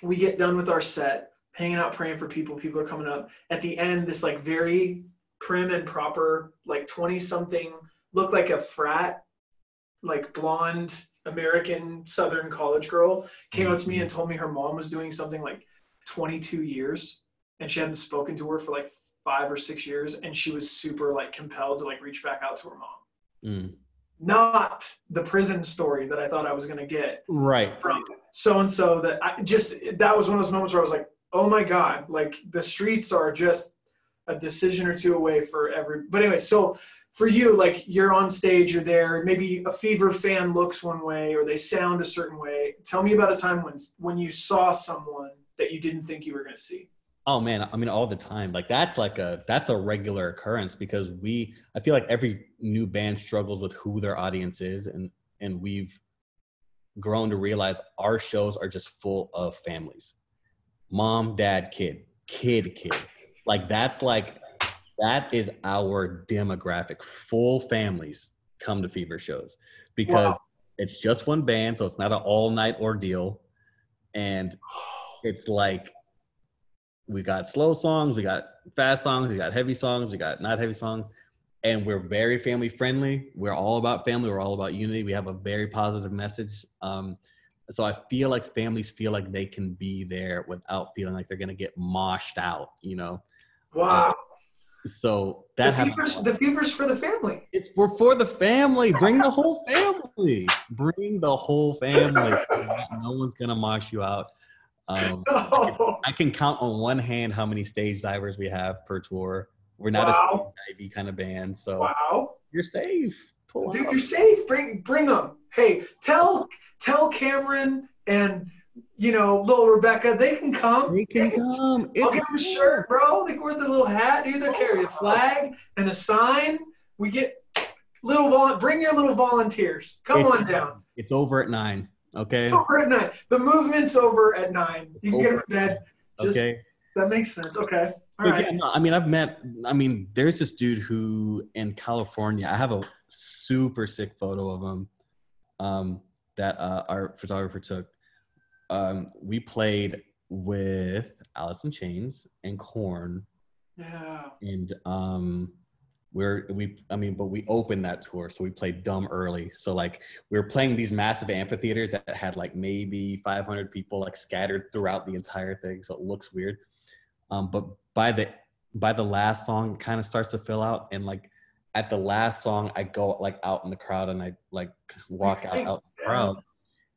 We get done with our set, hanging out, praying for people. People are coming up. At the end, this like very prim and proper, like twenty something, looked like a frat, like blonde American Southern college girl came up to me and told me her mom was doing something like 22 years and she hadn't spoken to her for like five or six years and she was super like compelled to like reach back out to her mom mm. Not the prison story that i thought i was going to get right from so and so that i just that was one of those moments where i was like oh my god like the streets are just a decision or two away for every but anyway so for you like you're on stage you're there maybe a fever fan looks one way or they sound a certain way tell me about a time when when you saw someone that you didn't think you were going to see? Oh man, I mean all the time. Like that's like a that's a regular occurrence because we I feel like every new band struggles with who their audience is and and we've grown to realize our shows are just full of families. Mom, dad, kid, kid, kid. Like that's like that is our demographic. Full families come to fever shows because wow. it's just one band, so it's not an all night ordeal. And it's like we got slow songs, we got fast songs, we got heavy songs, we got not heavy songs, and we're very family friendly. We're all about family. We're all about unity. We have a very positive message. Um, so I feel like families feel like they can be there without feeling like they're gonna get moshed out. You know. Wow. Uh, so that the fever's, the fever's for the family. It's for for the family. Bring the whole family. Bring the whole family. no one's gonna mosh you out. Um, I, can, I, can, count on one hand how many stage divers we have per tour. We're not wow. a stage divey kind of band, so wow. you're safe. Pull Dude, you're safe. Bring bring them. Hey, tell tell Cameron and you know little Rebecca they can come. They can come. I'll give them a shirt, bro. They wear the little hat. Either carry a flag and a sign. We get little vol- bring your little volunteers. Come it's, on down. It's over at nine. Okay. It's over at nine. The movement's over at nine. You can over. get them in bed. Just, okay. That makes sense. Okay. All right. Yeah, no, I mean, I've met. I mean, there's this dude who in California. I have a super sick photo of him um, that uh, our photographer took. Um, we played with Alice in Chains and Korn. Yeah. And um, we're we i mean but we opened that tour so we played dumb early. So like we were playing these massive amphitheaters that had like maybe 500 people like scattered throughout the entire thing so it looks weird. Um but by the by the last song it kind of starts to fill out and like at the last song i go like out in the crowd and i like walk out, out the crowd.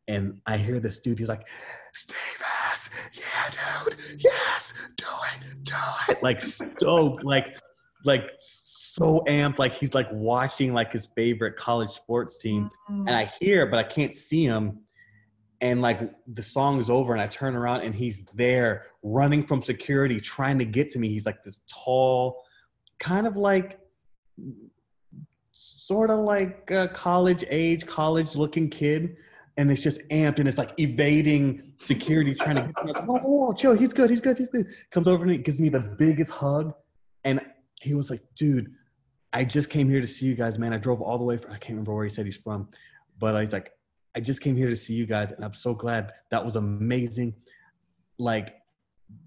And i hear this dude he's like steve yeah dude yes do it do it. Like stoked like like so amped, like he's like watching like his favorite college sports team. Mm-hmm. And I hear, but I can't see him. And like the song is over, and I turn around and he's there running from security, trying to get to me. He's like this tall, kind of like sort of like a college age, college looking kid. And it's just amped and it's like evading security, trying to get to me. Like, whoa, whoa, whoa, chill. He's good. He's good. He's good. Comes over and me, gives me the biggest hug. And he was like, dude, I just came here to see you guys, man. I drove all the way from, I can't remember where he said he's from, but he's like, I just came here to see you guys, and I'm so glad. That was amazing. Like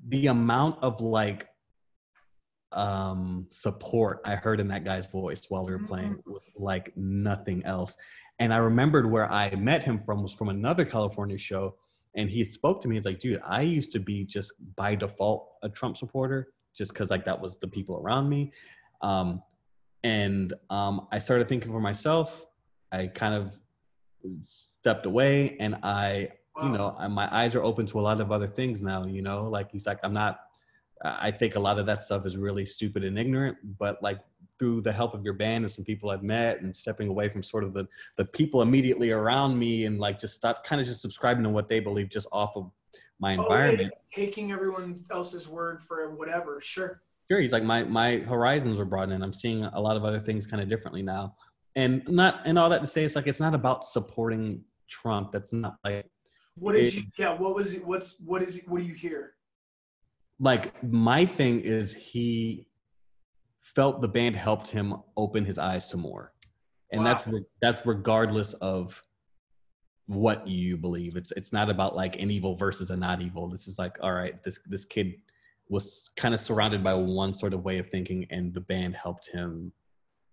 the amount of like um support I heard in that guy's voice while we were playing mm-hmm. was like nothing else. And I remembered where I met him from was from another California show. And he spoke to me. He's like, dude, I used to be just by default a Trump supporter, just because like that was the people around me. Um, and um, I started thinking for myself. I kind of stepped away, and I, wow. you know, my eyes are open to a lot of other things now. You know, like he's like, I'm not. I think a lot of that stuff is really stupid and ignorant, but like through the help of your band and some people I've met and stepping away from sort of the the people immediately around me and like just stop kind of just subscribing to what they believe just off of my oh, environment. Oh, taking everyone else's word for whatever, sure sure he's like my my horizons are broadening. I'm seeing a lot of other things kind of differently now. And not and all that to say it's like it's not about supporting trump. That's not like what did it, you yeah what was it what's what is what do you hear? Like my thing is he felt the band helped him open his eyes to more. And wow. that's that's regardless of what you believe. It's it's not about like an evil versus a not evil. This is like all right this this kid was kind of surrounded by one sort of way of thinking and the band helped him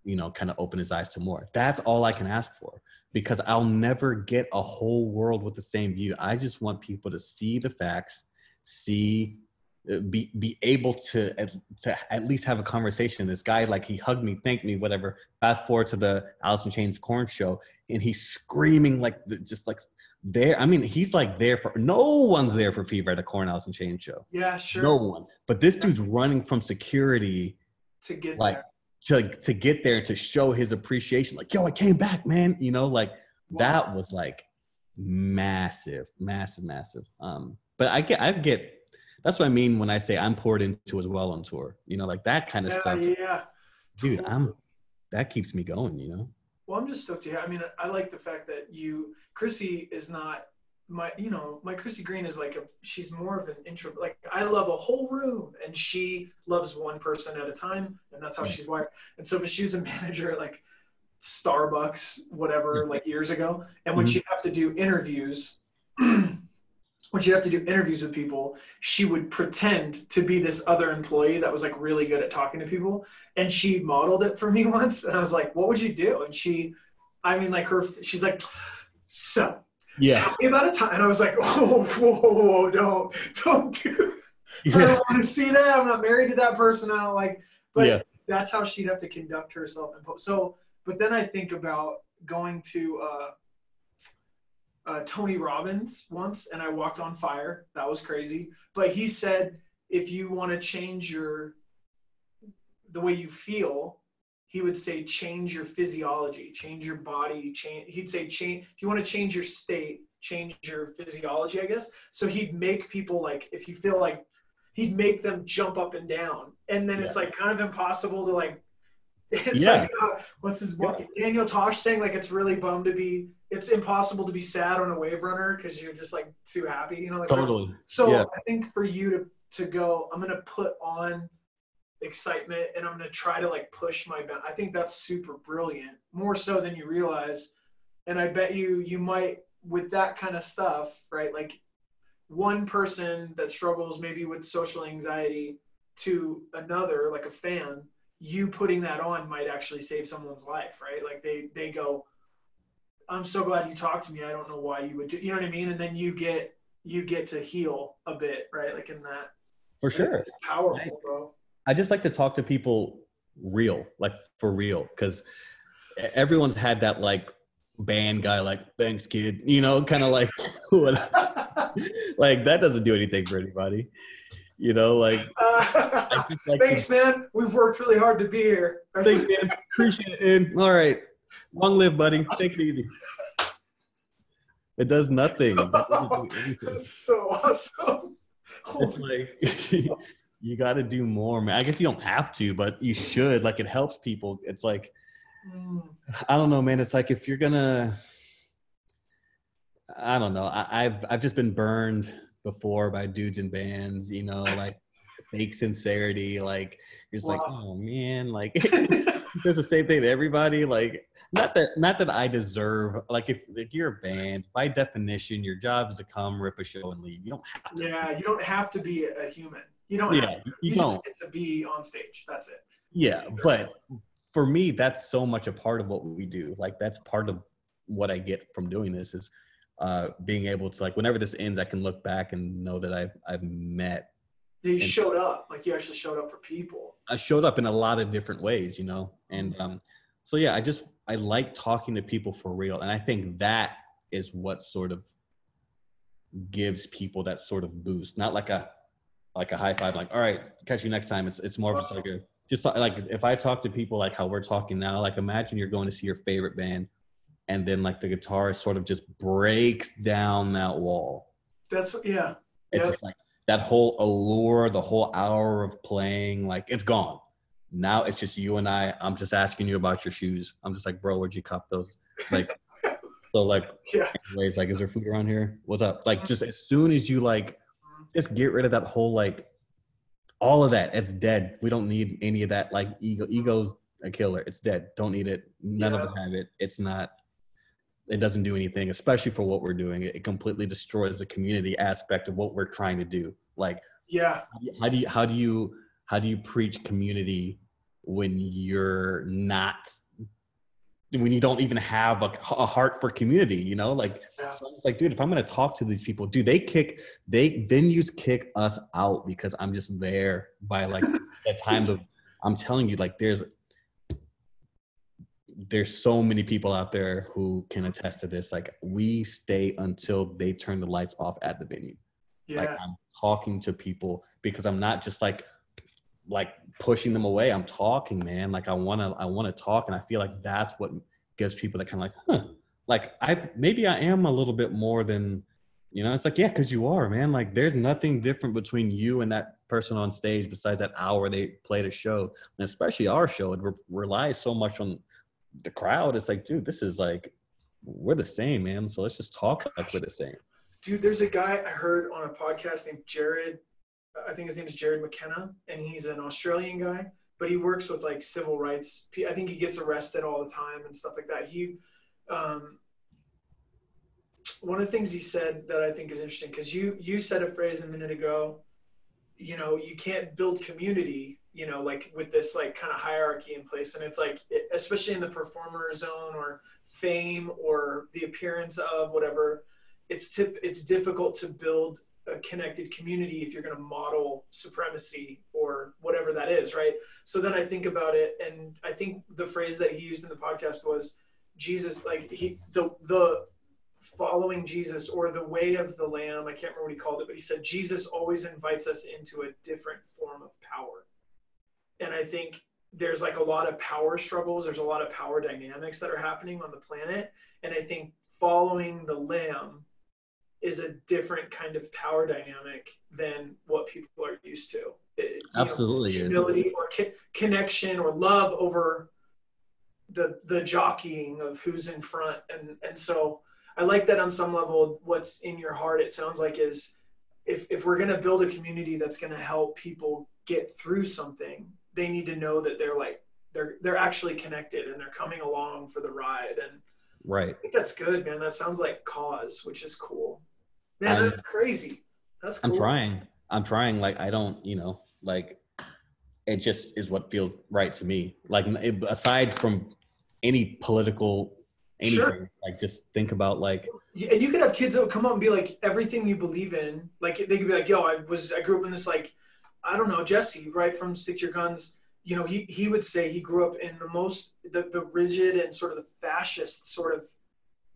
you know kind of open his eyes to more that's all i can ask for because i'll never get a whole world with the same view i just want people to see the facts see uh, be be able to to at least have a conversation. This guy, like, he hugged me, thanked me, whatever. Fast forward to the Alice in Chains Korn show, and he's screaming like just like there. I mean, he's like there for no one's there for Fever at a Korn Alice in Chains show. Yeah, sure. No one. But this dude's running from security to get like there. to to get there to show his appreciation. Like, yo, I came back, man. You know, like wow. that was like massive, massive, massive. Um, but I get I get that's what I mean when I say I'm poured into as well on tour. You know, like that kind of yeah, stuff. yeah. Dude, I'm that keeps me going, you know? Well, I'm just stoked to hear. I mean, I like the fact that you, Chrissy, is not my, you know, my Chrissy Green is like a, she's more of an intro. Like I love a whole room, and she loves one person at a time, and that's how she's wired. And so, but she was a manager at like Starbucks, whatever, like years ago. And when Mhm. she'd have to do interviews, when she'd have to do interviews with people, she would pretend to be this other employee that was like really good at talking to people. And she modeled it for me once. And I was like, what would you do? And she, I mean, like her, she's like, so Yeah. tell me about a time. And I was like, oh, whoa, whoa, whoa, don't, don't do I don't want to see that. I'm not married to that person. I don't like, but Yeah. that's how she'd have to conduct herself. And so, but then I think about going to uh, uh, Tony Robbins once, and I walked on fire. That was crazy. But he said, if you want to change your the way you feel, he would say change your physiology, change your body, change. He'd say change if you want to change your state, change your physiology. I guess. So he'd make people like if you feel like he'd make them jump up and down, and then it's like kind of impossible to like. It's Yeah. like uh, what's his one? Daniel Tosh saying like it's really bummed to be. It's impossible to be sad on a wave runner because you're just like too happy, you know. Like Totally. so Yeah. I think for you to to go, I'm gonna put on excitement and I'm gonna try to like push my. bound- I think that's super brilliant, more so than you realize. And I bet you you might with that kind of stuff, right? Like one person that struggles maybe with social anxiety to another, like a fan, you putting that on might actually save someone's life, right? Like they they go, I'm so glad you talked to me. I don't know why you would do, you know what I mean? And then you get you get to heal a bit, right? Like in that. For sure. Powerful, bro. I just like to talk to people real, like for real, because everyone's had that like band guy, like thanks kid, you know, kind of like like that doesn't do anything for anybody, you know, like. Uh, like to- thanks, man. We've worked really hard to be here. Thanks, man. Appreciate it. And all right, long live, buddy. Take it easy. It does nothing. It do. That's so awesome. It's like you got to do more, man. I guess you don't have to, but you should. Like it helps people. It's like Mm. I don't know, man. It's like if you're gonna, I don't know. I, I've I've just been burned before by dudes in bands. You know, like fake sincerity. Like you're just like, oh man, like does the same thing to everybody. Like not that not that I deserve. Like if if you're a band, by definition, your job is to come rip a show and leave. You don't have to. yeah, you don't have to be a human. You don't. Yeah, have to. you just don't. get to be on stage. That's it. Yeah, but for me, that's so much a part of what we do. Like that's part of what I get from doing this is uh, being able to like whenever this ends, I can look back and know that I've I've met. And- showed up. Like you actually showed up for people. I showed up in a lot of different ways, you know, and um, so yeah, I just I like talking to people for real, and I think that is what sort of gives people that sort of boost, not like a like a high five, like all right, catch you next time. It's it's more of just like a just like if I talk to people like how we're talking now, like imagine you're going to see your favorite band, and then like the guitarist sort of just breaks down that wall. That's what. Yeah. It's Yeah. like that whole allure, the whole hour of playing, like it's gone. Now it's just you and I. I'm just asking you about your shoes. I'm just like, bro, where'd you cop those? Like, so like, Yeah. anyways, like, is there food around here? What's up? Like, just as soon as you like, just get rid of that whole like, all of that. It's dead. We don't need any of that. Like, ego. Ego's a killer. It's dead. Don't need it. None of Yeah. us have it. It's not. It doesn't do anything, especially for what we're doing. It, completely destroys the community aspect of what we're trying to do. Like, Yeah. how do you how do you how do you preach community when you're not when you don't even have a, a heart for community you know like Yeah. so it's like dude if i'm gonna talk to these people do they kick they venues kick us out because i'm just there by like the times of i'm telling you like there's there's so many people out there who can attest to this like we stay until they turn the lights off at the venue like Yeah. i'm talking to people because i'm not just like like pushing them away i'm talking man like i want to i want to talk and i feel like that's what gives people that kind of like huh like i maybe i am a little bit more than You know, it's like, yeah, because you are, man. Like, there's nothing different between you and that person on stage besides that hour they played a show. And especially our show, it re- relies so much on the crowd. It's like, dude, this is like, we're the same, man. So let's just talk like we're the same. Dude, there's a guy I heard on a podcast named Jared. I think his name is Jarrod McKenna, and he's an Australian guy, but he works with like civil rights. I think he gets arrested all the time and stuff like that. He, um, one of the things he said that I think is interesting because you you said a phrase a minute ago. You know, you can't build community. You know, like with this like kind of hierarchy in place, and it's like, especially in the performer zone or fame or the appearance of whatever, it's tip, it's difficult to build a connected community if you're going to model supremacy or whatever that is, right? So then I think about it, and I think the phrase that he used in the podcast was Jesus, like he the the following Jesus or the way of the Lamb. I can't remember what he called it, but he said Jesus always invites us into a different form of power. And I think there's like a lot of power struggles, there's a lot of power dynamics that are happening on the planet. And I think following the Lamb is a different kind of power dynamic than what people are used to. It, Absolutely, know, humility or co- connection or love over the the jockeying of who's in front, and and so I like that on some level. What's in your heart, it sounds like, is if, if we're going to build a community that's going to help people get through something, they need to know that they're like, they're, they're actually connected and they're coming along for the ride. And right. I think that's good, man. That sounds like cause, which is cool. Man, I'm, that's crazy. That's cool. I'm trying. I'm trying. Like, I don't, you know, like it just is what feels right to me. Like aside from any political anything. Sure. Like just think about like and you could have kids that would come up and be like everything you believe in. Like they could be like, yo, I was I grew up in this like I don't know, Jesse, right from Stick to Your Guns. You know, he he would say he grew up in the most the, the rigid and sort of the fascist sort of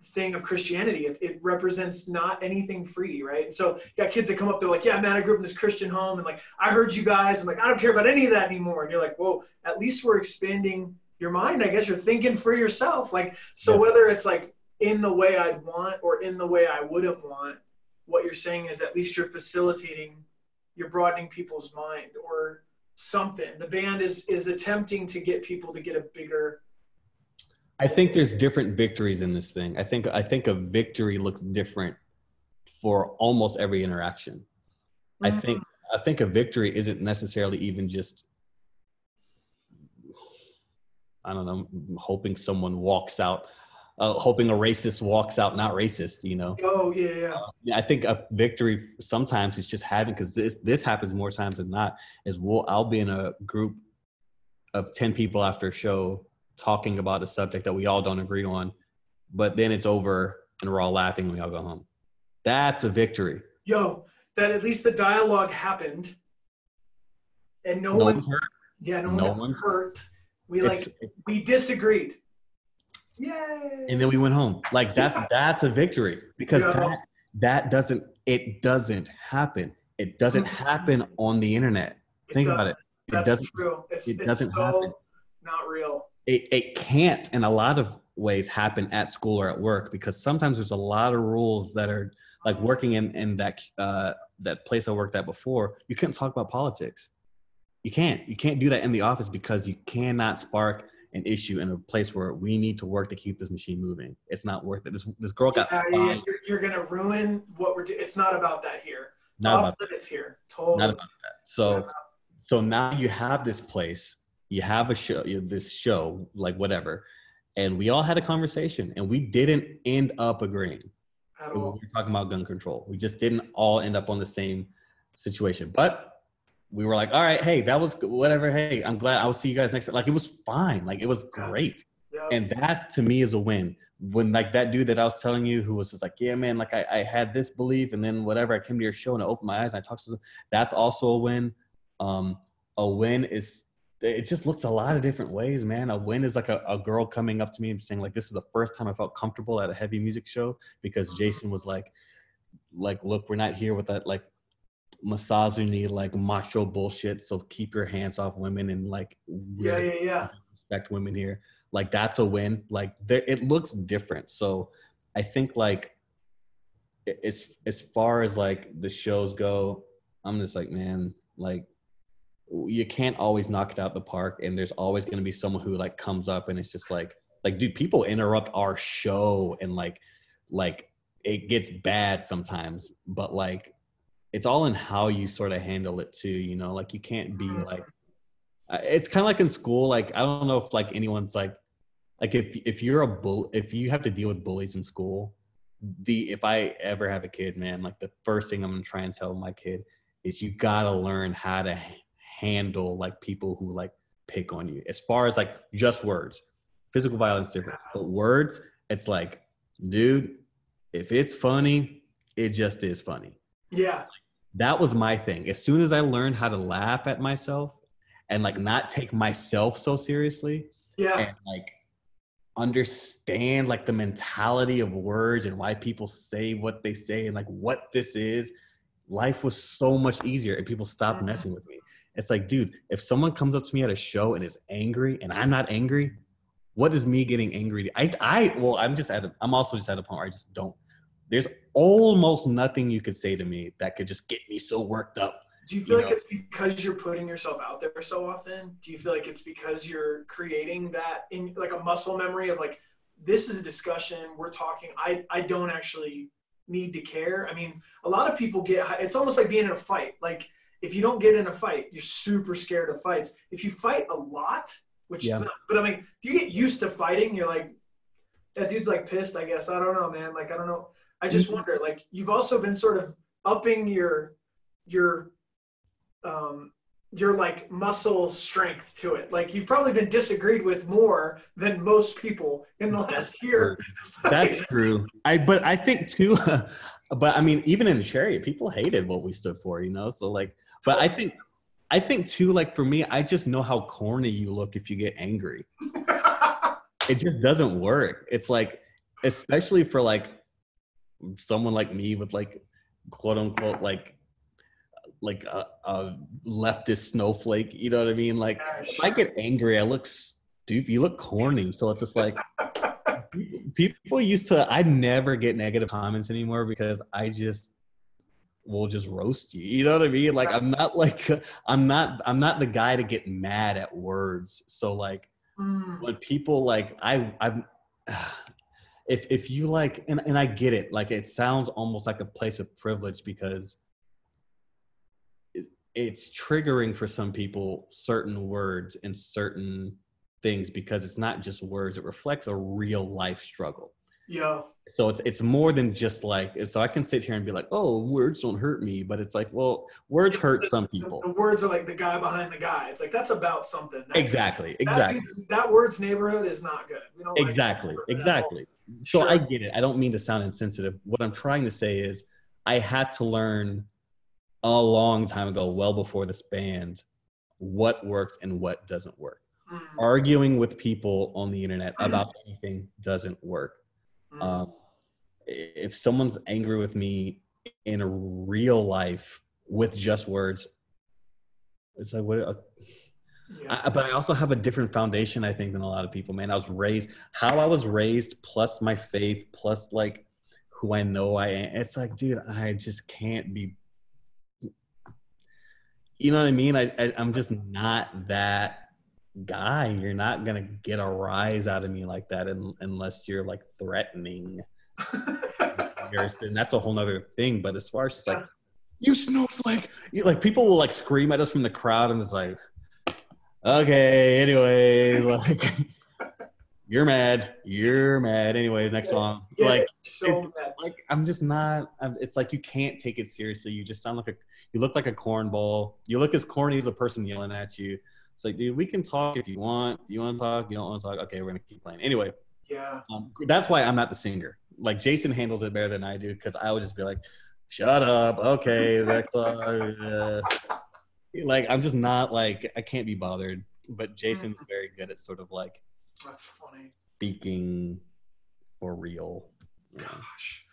thing of Christianity. It, it, represents not anything free, right? And so you got kids that come up, they're like, yeah, man, I grew up in this Christian home, and like I heard you guys, and like I don't care about any of that anymore. And you're like, whoa, at least we're expanding your mind i guess you're thinking for yourself like so whether it's like in the way i'd want or in the way i wouldn't want what you're saying is at least you're facilitating you're broadening people's mind or something. The band is is attempting to get people to get a bigger i think there's different victories in this thing. I think i think a victory looks different for almost every interaction. Mm-hmm. i think i think a victory isn't necessarily even just I don't know, hoping someone walks out, uh, hoping a racist walks out not racist, you know? Oh, yeah, yeah. Uh, I think a victory sometimes is just having, because this, this happens more times than not, is we'll, I'll be in a group of 10 people after a show talking about a subject that we all don't agree on, but then it's over and we're all laughing and we all go home. That's a victory. Yo, that at least the dialogue happened and no, no one, one's hurt. Yeah, no, no one hurt we like we disagreed. Yay! And then we went home. Like that's that's a victory because yeah. that that doesn't it doesn't happen. It doesn't mm-hmm. happen on the internet. It Think about it. It that's doesn't. True. It's, it doesn't so happen. Not real. It it can't in a lot of ways happen at school or at work because sometimes there's a lot of rules that are like working in in that uh, that place I worked at before. You couldn't talk about politics you can't you can't do that in the office because you cannot spark an issue in a place where we need to work to keep this machine moving. It's not worth it. This this girl got. Yeah, yeah, you're, you're, gonna ruin what we're doing. It's not about that here. Not about limits that. here. Totally. Not about that. So so now you have this place. You have a show. You this show, like whatever, and we all had a conversation, and we didn't end up agreeing. At all. We were talking about gun control. We just didn't all end up on the same situation, but we were like, all right, hey, that was whatever. Hey, I'm glad I'll see you guys next. Like it was fine. Like it was great. Yeah. And that to me is a win. When like that dude that I was telling you who was just like, yeah, man, like I, I had this belief and then whatever, I came to your show and I opened my eyes and I talked to them. That's also a win. Um, a win is it just looks a lot of different ways, man. A win is like a, a girl coming up to me and saying like, this is the first time I felt comfortable at a heavy music show because Jason was like, like, look, we're not here with that like misogyny, like macho bullshit. So keep your hands off women and like yeah, yeah, yeah. Respect women here. Like that's a win. Like there, it looks different. So I think like as as far as like the shows go, I'm just like, man, like you can't always knock it out the park, and there's always going to be someone who like comes up and it's just like, like, dude, people interrupt our show and like, like it gets bad sometimes, but like, it's all in how you sort of handle it too. You know, like you can't be like, uh, it's kind of like in school. Like I don't know if like anyone's like, like if if you're a bull, if you have to deal with bullies in school, the if I ever have a kid, man, like the first thing I'm gonna try and tell my kid is you gotta learn how to handle like people who like pick on you. As far as like just words, physical violence different, but words, it's like, dude, if it's funny, it just is funny. Yeah. That was my thing. As soon as I learned how to laugh at myself and like not take myself so seriously, yeah, and like understand like the mentality of words and why people say what they say and like what this is, life was so much easier and people stopped Mm-hmm. messing with me. It's like, dude, if someone comes up to me at a show and is angry and I'm not angry, what is me getting angry? I, I, well, I'm just at, a, I'm also just at a point where I just don't. There's almost nothing you could say to me that could just get me so worked up. Do you feel You like know. it's because you're putting yourself out there so often? Do you feel like it's because you're creating that in like a muscle memory of like this is a discussion we're talking. I I don't actually need to care. I mean, a lot of people get. It's almost like being in a fight. Like if you don't get in a fight, you're super scared of fights. If you fight a lot, which Yeah. is not, but I mean, if you get used to fighting, you're like, that dude's like pissed. I guess I don't know, man. Like I don't know. I just wonder. Like you've also been sort of upping your your um your like muscle strength to it. Like you've probably been disagreed with more than most people in the last year. That's true. I but I think too. but I mean, even in the chariot, people hated what we stood for. You know, so like, but I think, I think too. Like for me, I just know how corny you look if you get angry. It just doesn't work. It's like, especially for like someone like me with like quote unquote like like a, a leftist snowflake. You know what I mean? Like if I get angry, I look stupid. You look corny. So it's just like people used to. I never get negative comments anymore because I just will just roast you. You know what I mean? Like I'm not like I'm not I'm not the guy to get mad at words. So like Mm, when people like I I'm if if you like and, and I get it like it sounds almost like a place of privilege because it, it's triggering for some people certain words and certain things because it's not just words it reflects a real life struggle yeah. so it's it's more than just like so I can sit here and be like oh words don't hurt me but it's like well words hurt some people The words are like the guy behind the guy. It's like that's about something. That, exactly that exactly means that word's neighborhood is not good. We don't like exactly all. exactly so Sure. i get it. I don't mean to sound insensitive. What i'm trying to say is i had to learn a long time ago well before this band what works and what doesn't work. Mm, arguing with people on the internet about anything doesn't work. Mm. um, if someone's angry with me in a real life with just words it's like what uh, yeah. I, but I also have a different foundation, I think, than a lot of people. Man, I was raised how I was raised, plus my faith, plus like who I know I am. It's like, dude, I just can't be. You know what I mean? I, I I'm just not that guy. You're not gonna get a rise out of me like that, un, unless you're like threatening. And that's a whole nother thing. But as far as just like, you snowflake, you, like people will like scream at us from the crowd, and it's like okay, anyways, like you're mad, you're mad. Anyways, next song. Yeah, Like, so bad. like I'm just not. I'm, it's like you can't take it seriously. You just sound like a. You look like a cornball. You look as corny as a person yelling at you. It's like, dude, we can talk if you want. You want to talk? You don't want to talk? Okay, we're gonna keep playing. Anyway, Yeah. um, that's why I'm not the singer. Like Jason handles it better than I do because I would just be like, "Shut up, okay." That's, like I'm just not like I can't be bothered. But Jason's very good at sort of like That's funny. speaking for real. Gosh.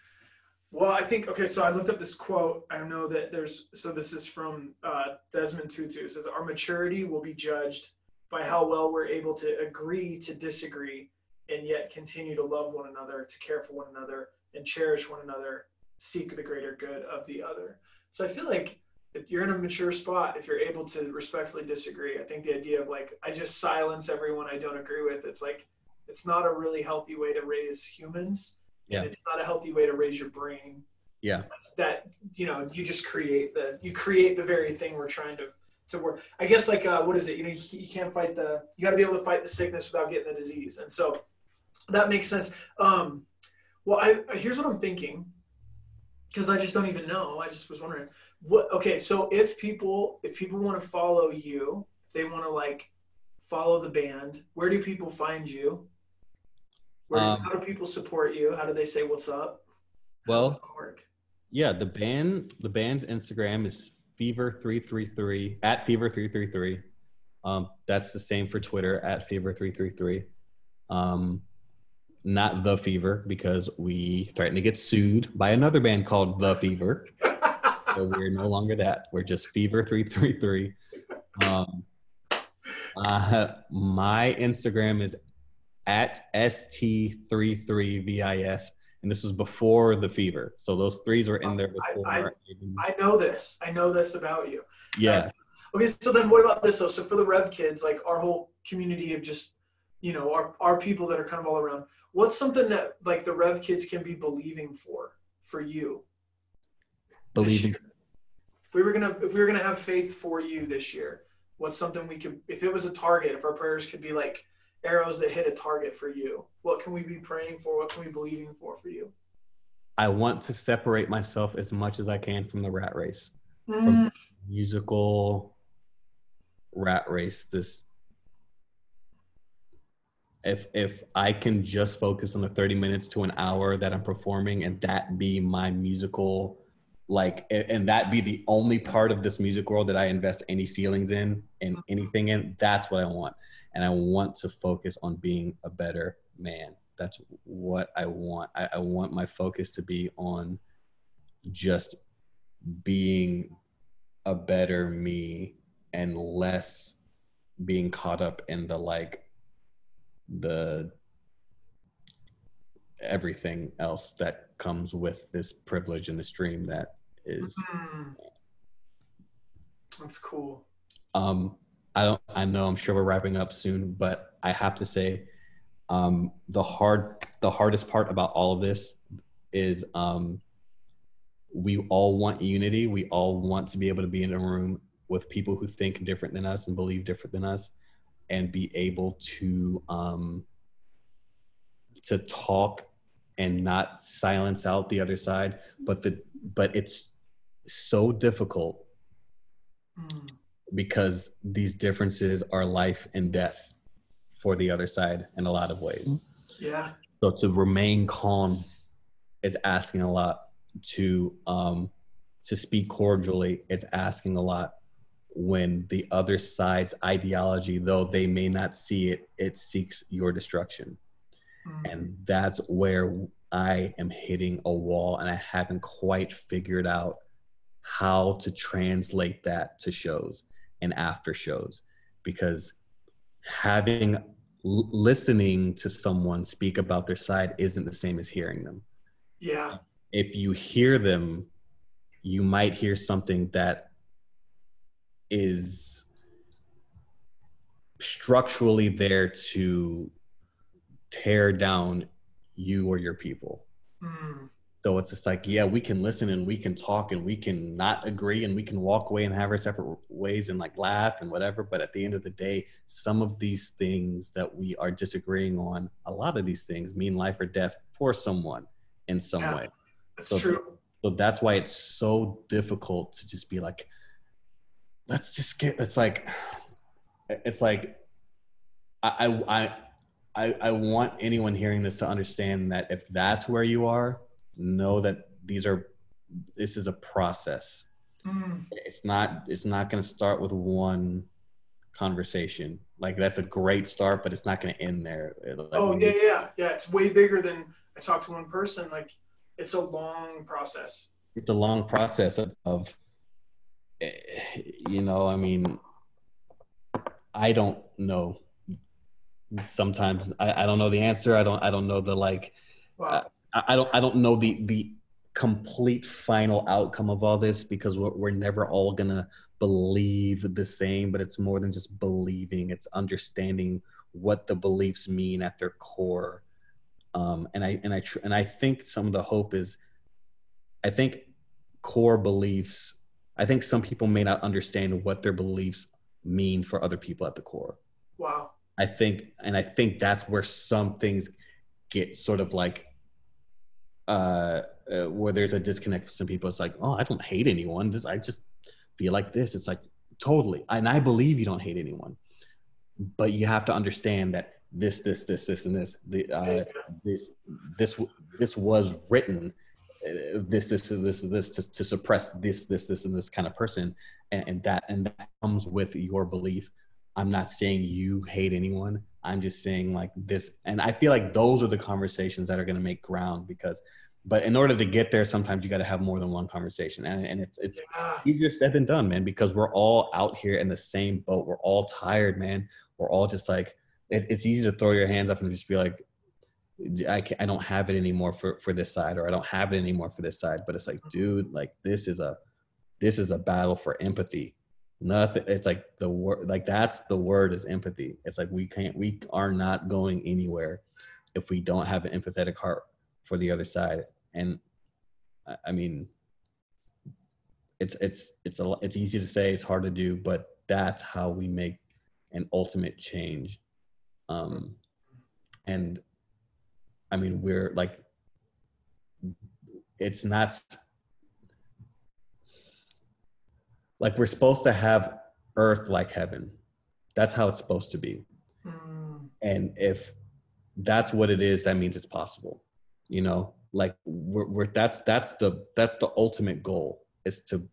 Well, I think okay. So I looked up this quote. I know that there's. So this is from uh, Desmond Tutu. It says, "Our maturity will be judged by how well we're able to agree to disagree, and yet continue to love one another, to care for one another, and cherish one another seek the greater good of the other. So I feel like if you're in a mature spot, if you're able to respectfully disagree, I think the idea of like, I just silence everyone I don't agree with, it's like, it's not a really healthy way to raise humans. Yeah. And it's not a healthy way to raise your brain. Yeah. That, you know, you just create the, you create the very thing we're trying to, to work. I guess like, uh, what is it? You know, you, you can't fight the, you got to be able to fight the sickness without getting the disease. And so that makes sense. Um, well, I, here's what I'm thinking because I just don't even know. I just was wondering what. Okay, so if people if people want to follow you, if they want to like follow the band, where do people find you? Where, um, how do people support you? How do they say what's up? Well, yeah, the band the band's Instagram is fever three three three at fever three three three. Um, that's the same for Twitter at fever three three three. Um, not The Fever because we threatened to get sued by another band called The Fever. so we're no longer that. We're just Fever 333. Um, uh, my Instagram is at st33vis, and this was before the fever. So those threes were in there before. I, I, I know this. I know this about you. Yeah. okay, so then what about this? So, so for the Rev kids, like our whole community of just, you know, our, our people that are kind of all around, what's something that like the Rev kids can be believing for for you? Believing. If we were gonna if we were gonna have faith for you this year, what's something we could if it was a target, if our prayers could be like arrows that hit a target for you, what can we be praying for? What can we be believing for for you? I want to separate myself as much as I can from the rat race, mm. from musical rat race. This if if I can just focus on the 30 minutes to an hour that I'm performing and that be my musical like and that be the only part of this music world that I invest any feelings in and mm-hmm. anything in that's what I want. And I want to focus on being a better man. That's what I want. I, I want my focus to be on just being a better me and less being caught up in the like the everything else that comes with this privilege and this dream that is mm-hmm. that's cool um i don't i know i'm sure we're wrapping up soon but i have to say um the hard the hardest part about all of this is um we all want unity we all want to be able to be in a room with people who think different than us and believe different than us and be able to um, to talk and not silence out the other side but the but it's so difficult mm. because these differences are life and death for the other side in a lot of ways yeah so to remain calm is asking a lot to um to speak cordially is asking a lot when the other side's ideology, though they may not see it, it seeks your destruction. Mm-hmm. And that's where I am hitting a wall, and I haven't quite figured out how to translate that to shows and after shows because having listening to someone speak about their side isn't the same as hearing them. Yeah. If you hear them, you might hear something that is structurally there to tear down you or your people. Mm. So it's just like, yeah, we can listen and we can talk and we can not agree and we can walk away and have our separate ways and like laugh and whatever. But at the end of the day, some of these things that we are disagreeing on, a lot of these things mean life or death for someone in some yeah, way. That's so, true. So that's why it's so difficult to just be like, let's just get it's like it's like I I I I want anyone hearing this to understand that if that's where you are, know that these are this is a process. Mm. It's not it's not going to start with one conversation. Like that's a great start, but it's not going to end there. Like, oh yeah, yeah, yeah. It's way bigger than I talked to one person. Like it's a long process. It's a long process of, of you know, I mean, I don't know. Sometimes I, I don't know the answer. I don't I don't know the like. Wow. I, I don't I don't know the the complete final outcome of all this because we're, we're never all gonna believe the same but it's more than just believing it's understanding what the beliefs mean at their core um, and i and i tr- and i think some of the hope is i think core beliefs i think some people may not understand what their beliefs mean for other people at the core Wow. I think, and I think that's where some things get sort of like, uh, uh, where there's a disconnect with some people. It's like, oh, I don't hate anyone. This, I just feel like this. It's like totally, and I believe you don't hate anyone, but you have to understand that this, this, this, this, and this, the, uh, this, this, this was written. uh, This, this, this, this, to, to suppress this, this, this, and this kind of person, and, and that, and that comes with your belief I'm not saying you hate anyone. I'm just saying like this, and I feel like those are the conversations that are going to make ground because, but in order to get there, sometimes you got to have more than one conversation, and, and it's it's Yeah. easier said than done, man. Because we're all out here in the same boat. We're all tired, man. We're all just like it, it's easy to throw your hands up and just be like, I can't, I don't have it anymore for for this side, or I don't have it anymore for this side. But it's like, mm-hmm. dude, like this is a this is a battle for empathy nothing it's like the word like that's the word is empathy. It's like we can't we are not going anywhere if we don't have an empathetic heart for the other side. And I- i mean it's it's it's a it's easy to say it's hard to do but that's how we make an ultimate change. Um and i mean we're like it's not like we're supposed to have earth like heaven. That's how it's supposed to be. Mm, and if that's what it is that means it's possible you know? Like we're, we're that's that's the that's the ultimate goal is to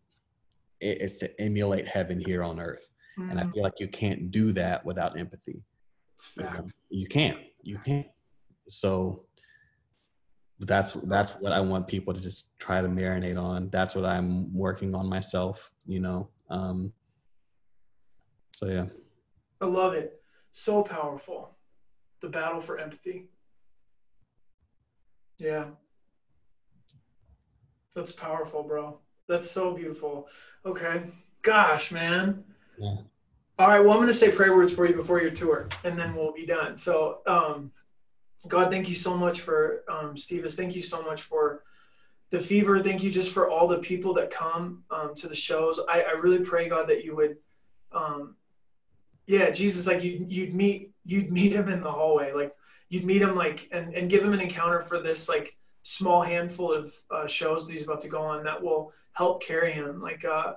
is to emulate heaven here on earth. And i mm, feel like you can't do that without empathy. It's you, know? you can't. You can't. So that's that's what i want people to just try to marinate on that's what i'm working on myself you know um so yeah I love it. So powerful. The battle for empathy. Yeah. That's powerful, bro. That's so beautiful. Okay. Gosh, man. Yeah. All right. Well, I'm going to say prayer words for you before your tour, and then we'll be done. So, um, God, thank you so much for um, Stevis. Thank you so much for the fever. Thank you just for all the people that come um, to the shows. I, I really pray, God, that you would, um, yeah, Jesus, like you, you'd meet, you'd meet him in the hallway, like you'd meet him, like, and, and give him an encounter for this, like, small handful of uh, shows that he's about to go on that will help carry him. Like, uh,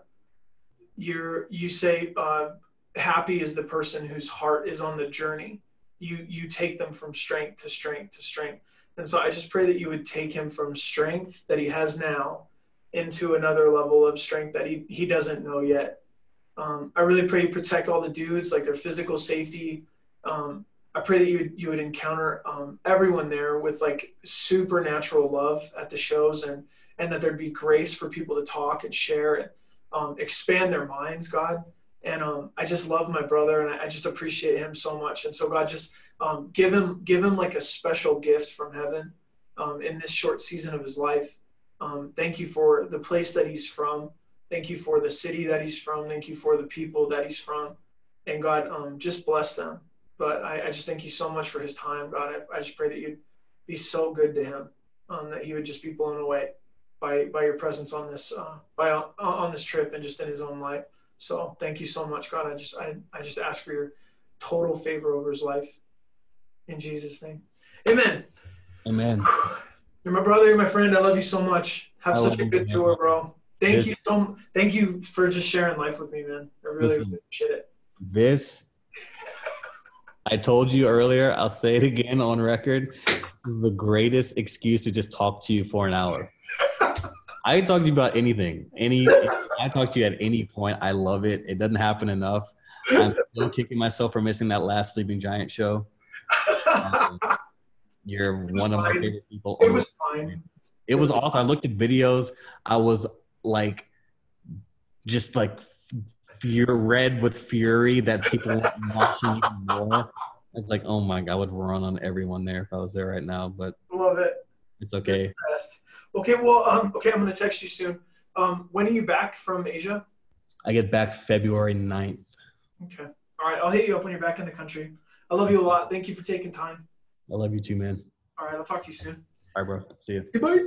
you're, you say, uh, happy is the person whose heart is on the journey. You, you take them from strength to strength to strength. And so I just pray that you would take him from strength that he has now into another level of strength that he, he doesn't know yet. Um, I really pray you protect all the dudes, like their physical safety. Um, I pray that you would, you would encounter um, everyone there with like supernatural love at the shows and, and that there'd be grace for people to talk and share and um, expand their minds, God. And um, I just love my brother and I, just appreciate him so much. And so God, just um, give him give him like a special gift from heaven um, in this short season of his life. Um, thank you for the place that he's from. Thank you for the city that he's from. Thank you for the people that he's from. And God, um, just bless them. But I, I just thank you so much for his time, God. I, I just pray that you'd be so good to him, um, that he would just be blown away by by your presence on this uh, by on this trip and just in his own life. So thank you so much, God. I just I, I just ask for your total favor over his life in Jesus' name. Amen. amen You're my brother, you're my friend. I love you so much. Have I such a good man. tour, bro. Thank This- you so thank you for just sharing life with me, man. I really appreciate it. this i told you earlier i'll say it again on record this is the greatest excuse to just talk to you for an hour i can talk to you about anything any i talk to you at any point i love it it doesn't happen enough i'm still kicking myself for missing that last sleeping giant show Um, you're one of my favorite people it was fine. it was awesome. I looked at videos. I was like, just like fear red with fury that people watching more. It's like, oh my god, I would run on everyone there if I was there right now, but Love it. it's okay. Best. Okay, well, um, okay, I'm gonna text you soon. Um, when are you back from Asia? I get back February 9th. Okay. All right, I'll hit you up when you're back in the country. I love you a lot. Thank you for taking time. I love you too, man. All right, I'll talk to you soon. All right, bro. See you. Goodbye.